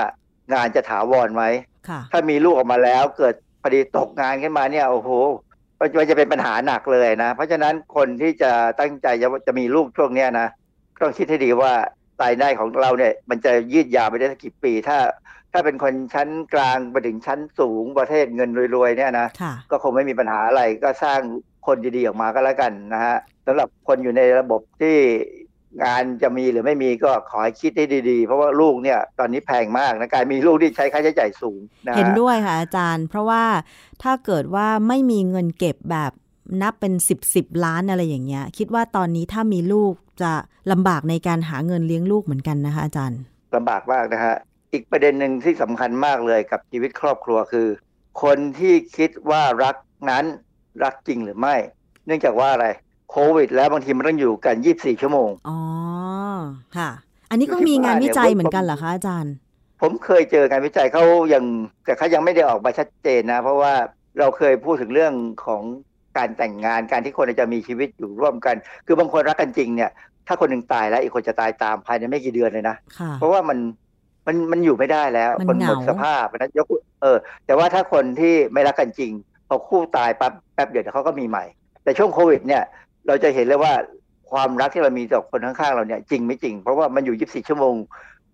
งานจะถาวรไหมค่ะถ้ามีลูกออกมาแล้วเกิดพอดีตกงานขึ้นมาเนี่ยโอ้โหมันมันจะเป็นปัญหาหนักเลยนะ เพราะฉะนั้นคนที่จะตั้งใจจะจะมีลูกช่วงเนี้ยนะต้องคิดให้ดีว่า รายได้ของเราเนี่ยมันจะยืดยาวไปได้สักกี่ปี ถ้า ถ้าเป็นคนชั้นกลางไปถึงชั้นสูงประเทศเงินรวยๆเนี่ยนะค่ะก็คงไม่มีปัญหาอะไรก็สร้างคนดีๆออกมาก็แล้วกันนะฮะสำหรับคนอยู่ในระบบที่งานจะมีหรือไม่มีก็ขอให้คิดให้ดีๆ เพราะว่าลูกเนี่ยตอนนี้แพงมากนะการมีลูกที่ใช้ค่าใช้จ่ายสูงนะฮะเห็นด้วยค่ะอาจารย์ เพราะว่าถ้าเกิดว่าไม่มีเงินเก็บแบบ นับเป็นสิบสิบล้านอะไรอย่างเงี้ย คิดว่าตอนนี้ถ้ามีลูกจะลำบากในการหาเงินเลี้ยงลูกเหมือนกันนะคะอาจารย์ลำบากมากนะฮะอีกประเด็นหนึ่งที่สำคัญมากเลยกับชีวิตครอบครัวคือ คนที่คิดว่ารักนั้นรักจริงหรือไม่ เนื่องจากว่าอะไรโควิด แล้วบางทีมันต้องอยู่กัน24ชั่วโมงอ๋อค่ะ อันนี้ก็มีงานวิจัยเหมือนกันเหรอคะอาจารย์ ผมเคยเจอการวิจัยเขายังแต่เขายังไม่ได้ออกมาชัดเจนนะ เพราะว่าเราเคยพูดถึงเรื่องของ การแต่งงานการที่คนจะมีชีวิตอยู่ร่วมกัน คือบางคนรักกันจริงเนี่ย ถ้าคนหนึ่งตายแล้วอีกคนจะตายตามภายในไม่กี่เดือนเลยนะค่ะเพราะว่ามันมันมันอยู่ไม่ได้แล้วมันคนหมดเหงาสภาพนะยกเออ แต่ว่าถ้าคนที่ไม่รักกันจริงพอคู่ตายปั๊บแป๊บเดียวเดี๋ยวเขาก็มีใหม่ แต่ช่วงโควิด เนี่ย เราจะเห็นเลยว่าความรักที่เรามีต่อคนข้างๆเราเนี่ยจริงไม่จริง เพราะว่ามันอยู่ 24 ชั่วโมง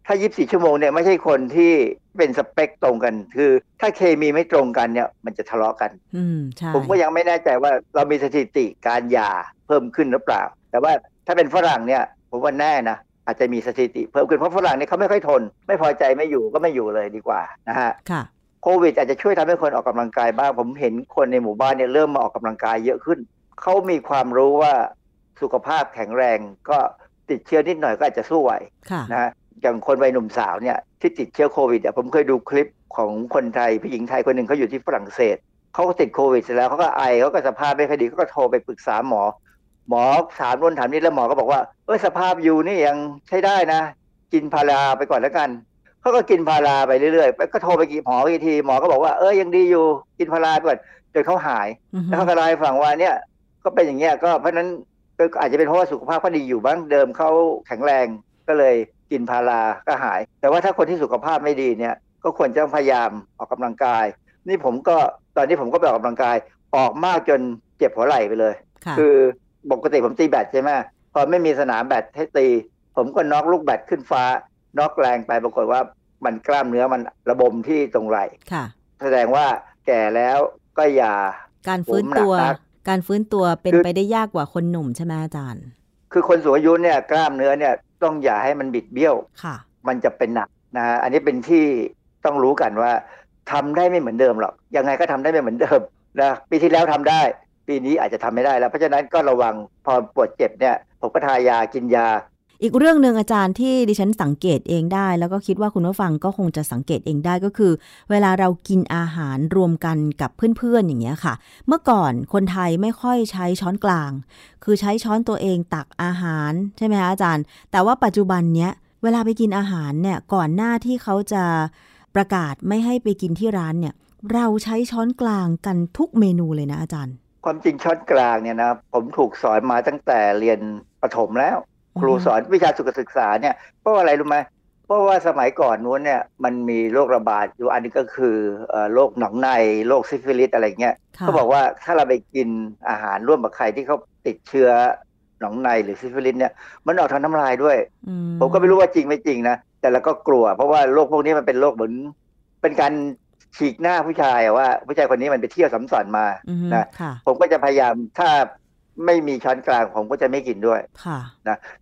ถ้า 24 ชั่วโมงเนี่ยไม่ใช่คนที่เป็นสเปคตรงกัน คือ ถ้าเคมีไม่ตรงกันเนี่ย มันจะทะเลาะกัน อืมใช่ผมก็ยังไม่แน่ใจว่าเรามีสถิติการหย่าเพิ่มขึ้นหรือเปล่า แต่ว่าถ้าเป็นฝรั่งเนี่ย ผมว่าแน่นะอาจจะมีสถิติเพิ่มขึ้นเพราะฝรั่งเนี่ยเขาไม่ค่อยทน ไม่พอใจไม่อยู่ก็ไม่อยู่เลยดีกว่านะฮะค่ะโควิดอาจจะช่วยทำให้คนออกกำลังกายบ้าง ผมเห็นคนในหมู่บ้านเนี่ยเริ่มมาออกกำลังกายเยอะขึ้น เขามีความรู้ว่าสุขภาพแข็งแรงก็ติดเชื้อนิดหน่อยก็อาจจะสู้ไหวค่ะนะฮะ อย่างคนวัยหนุ่มสาวเนี่ยที่ติดเชื้อโควิดอะผมเคยดูคลิปของคนไทยผู้หญิงไทยคนหนึ่งเขาอยู่ที่ฝรั่งเศสเขาก็ติดโควิดเสร็จแล้วเขาก็ไอเขาก็สภาพไม่ค่อยดีเขาก็โทรไปปรึกษาหมอ หมอถามนู่นถามนี่แล้วหมอก็บอกว่าเออสภาพอยู่นี่ยังใช้ได้นะ กินพาราไปก่อนแล้วกันเขาก็กินพาราไปเรื่อยๆไปก็โทรไปกี่หมอกี่ทีหมอก็บอกว่าเออยังดีอยู่กินพาราไปก่อนจนเขาหายอือฮึแล้วเขาก็เล่าให้ฟังว่าเนี่ยก็เป็นอย่างเงี้ยก็เพราะฉะนั้นก็อาจจะเป็นเพราะว่าสุขภาพเขาดีอยู่บ้างเดิมเขาแข็งแรงก็เลย กินพาราก็หาย แต่ว่าถ้าคนที่สุขภาพไม่ดีเนี่ย ก็ควรจะพยายามออกกำลังกาย นี่ผมก็ตอนนี้ผมก็ไปออกกำลังกายออกมากจนเจ็บหัวไหล่ไปเลยค่ะคือปกติผมตีแบดใช่ไหมพอไม่มีสนามแบดให้ตี ผมก็น็อกลูกแบดขึ้นฟ้าน็อกแรงไปปรากฏว่ามันกล้ามเนื้อมันระบมที่ตรงไหล่ค่ะแสดงว่าแก่แล้วก็อย่าการฟื้นตัวผมหนักนะการฟื้นตัวเป็นคือไปได้ยากกว่าคนหนุ่มใช่ไหมอาจารย์ คือคนสูงอายุเนี่ยกล้ามเนื้อเนี่ย ต้องอย่าให้มันบิดเบี้ยวค่ะมันจะเป็นหนักนะฮะอันนี้เป็นที่ต้องรู้กันว่าทำได้ไม่เหมือนเดิมหรอกยังไงก็ทำได้ไม่เหมือนเดิมนะปีที่แล้วทำได้ ปีนี้อาจจะทำไม่ได้แล้ว เพราะฉะนั้นก็ระวังพอปวดเจ็บเนี่ยผมก็ทายากินยา อีกเรื่องหนึ่งอาจารย์ที่ดิฉันสังเกตเองได้ แล้วก็คิดว่าคุณผู้ฟังก็คงจะสังเกตเองได้ก็คือ เวลาเรากินอาหารรวมกันกับเพื่อนๆอย่างเงี้ยค่ะ เมื่อก่อนคนไทยไม่ค่อยใช้ช้อนกลาง คือใช้ช้อนตัวเองตักอาหารใช่ไหมคะอาจารย์ แต่ว่าปัจจุบันเนี้ยเวลาไปกินอาหารเนี่ยก่อนหน้าที่เขาจะประกาศไม่ให้ไปกินที่ร้านเนี่ยเราใช้ช้อนกลางกันทุกเมนูเลยนะอาจารย์ ความจริงช้อนกลางเนี่ยนะผมถูกสอนมาตั้งแต่เรียนประถมแล้ว ครูสอนวิชาสุขศึกษาเนี่ยเพราะว่าอะไรรู้ไหมเพราะว่าสมัยก่อนนู้นเนี่ยมันมีโรคระบาดอยู่อันนึงก็คือเอ่อโรคหนองในโรคซิฟิลิสอะไรเงี้ยค่ะเขาบอกว่าถ้าเราไปกินอาหารร่วมกับใครที่เขาติดเชื้อหนองในหรือซิฟิลิสเนี่ยมันออกทางน้ำลายด้วยอืผมก็ไม่รู้ว่าจริงไม่จริงนะ แต่เราก็กลัว เพราะว่าโรคพวกนี้มันเป็นโรคเหมือนเป็นการฉีกหน้าผู้ชายอะว่าผู้ชายคนนี้มันไปเที่ยวส่ำส่อนมาอือฮึนะค่ะผมก็จะพยายามถ้า ไม่มีช้อนกลางผมก็จะไม่กินด้วยค่ะ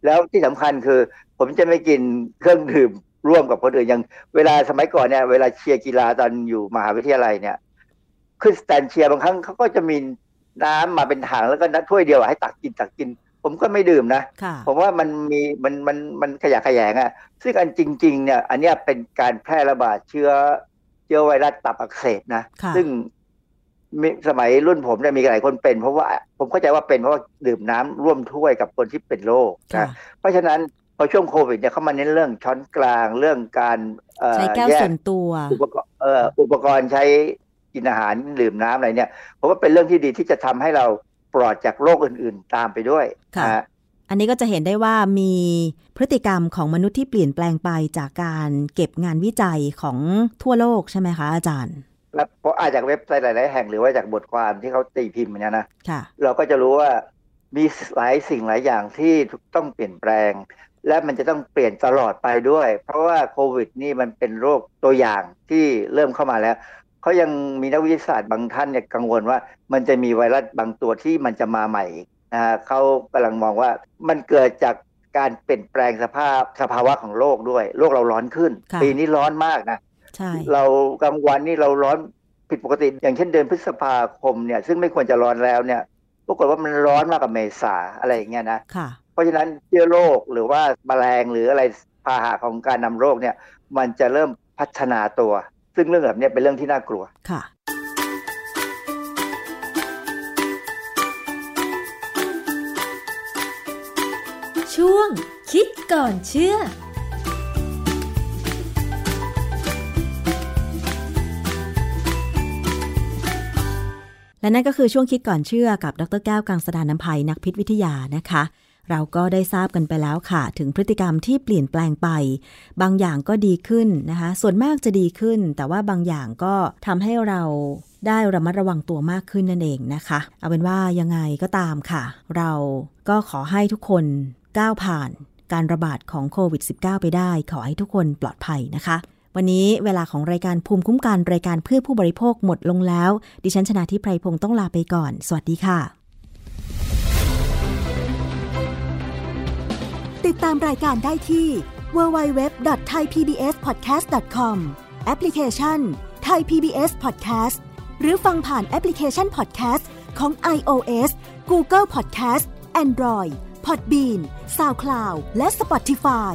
แล้วที่สำคัญคือ ผมจะไม่กินเครื่องดื่มร่วมกับคนอื่นอย่างเวลาสมัยก่อนเนี่ยเวลาเชียร์กีฬาตอนอยู่มหาวิทยาลัยเนี่ยขึ้นสแตนเชียร์บางครั้งเขาก็จะมีน้ำมาเป็นถังแล้วก็นัดถ้วยเดียวอะให้ตักกินตักกิน ผมก็ไม่ดื่มนะค่ะผมว่ามันมีมันมันมันขยะแขยงอะ่ะซึ่งอันจริง ๆ เนี่ย อันเนี้ยเป็นการแพร่ระบาดเชื้อเชื้อไวรัสตับอักเสบนะค่ะซึ่ง มีสมัยรุ่นผมเนี่ยมีหลายคนเป็น เพราะว่าผมเข้าใจว่าเป็นเพราะว่าดื่มน้ำร่วมถ้วยกับคนที่เป็นโรคค่ะนะเพราะฉะนั้นพอช่วงโควิดเนี่ยเขามาเน้นเรื่องช้อนกลางเรื่องการเอ่อใช้แก้วยส่วนตัวอุปกรณ์เอ่ออุปกรณ์ใช้กินอาหารดื่มน้ำอะไรเนี่ยผมว่าเป็นเรื่องที่ดีที่จะทำให้เราปลอดจากโรคอื่น ๆ ตามไปด้วยค่ะนะฮะอันนี้ก็จะเห็นได้ว่ามีพฤติกรรมของมนุษย์ที่เปลี่ยนแปลงไปจากการเก็บงานวิจัยของทั่วโลกใช่ไหมคะอาจารย์ แล้วเพราะอาจจากเว็บไซต์หลาย ๆ แห่งหรือว่าจากบทความที่เขาตีพิมพ์เนี่ยนะค่ะเราก็จะรู้ว่ามีหลายสิ่งหลายอย่างที่ต้องเปลี่ยนแปลง และมันจะต้องเปลี่ยนตลอดไปด้วย เพราะว่าโควิดนี่มันเป็นโรคตัวอย่างที่เริ่มเข้ามาแล้วเขายังมีนักวิทยาศาสตร์บางท่านเนี่ยกังวลว่า มันจะมีไวรัสบางตัวที่มันจะมาใหม่อีกนะฮะเขากำลังมองว่ามันเกิดจากการเปลี่ยนแปลงสภาพสภาวะของโลกด้วย โลกเราร้อนขึ้นค่ะปีนี้ร้อนมากนะใช่ เรากลางวันนี่เราร้อนผิดปกติ อย่างเช่นเดือนพฤษภาคมเนี่ย ซึ่งไม่ควรจะร้อนแล้วเนี่ยปรากฏว่ามันร้อนมากกว่าเมษาอะไรอย่างเงี้ยนะค่ะเพราะฉะนั้นเชื้อโรคหรือว่าแมลงหรืออะไรพาหะของการนำโรคเนี่ย มันจะเริ่มพัฒนาตัว ซึ่งเรื่องแบบเนี้ยเป็นเรื่องที่น่ากลัวค่ะช่วงคิดก่อนเชื่อ และนั่นก็คือช่วงคิดก่อนเชื่อกับดรแก้วกังสดานน้ำภัยนักพิษวิทยานะคะ เราก็ได้ทราบกันไปแล้วค่ะ ถึงพฤติกรรมที่เปลี่ยนแปลงไป บางอย่างก็ดีขึ้นนะคะ ส่วนมากจะดีขึ้น แต่ว่าบางอย่างก็ทำให้เราได้ระมัดระวังตัวมากขึ้นนั่นเองนะคะ เอาเป็นว่ายังไงก็ตามค่ะ เราก็ขอให้ทุกคนก้าวผ่านการระบาดของโควิด -19 ไปได้ ขอให้ทุกคนปลอดภัยนะคะ วันนี้เวลาของรายการภูมิคุ้มกันรายการเพื่อผู้บริโภคหมดลงแล้ว ดิฉันชนะทิพไพรพงศ์ต้องลาไปก่อน สวัสดีค่ะ ติดตามรายการได้ที่ www.thaipbspodcast.com แอปพลิเคชัน Thai PBS Podcast หรือฟังผ่านแอปพลิเคชัน Podcast ของ iOS Google Podcast Android Podbean SoundCloud และ Spotify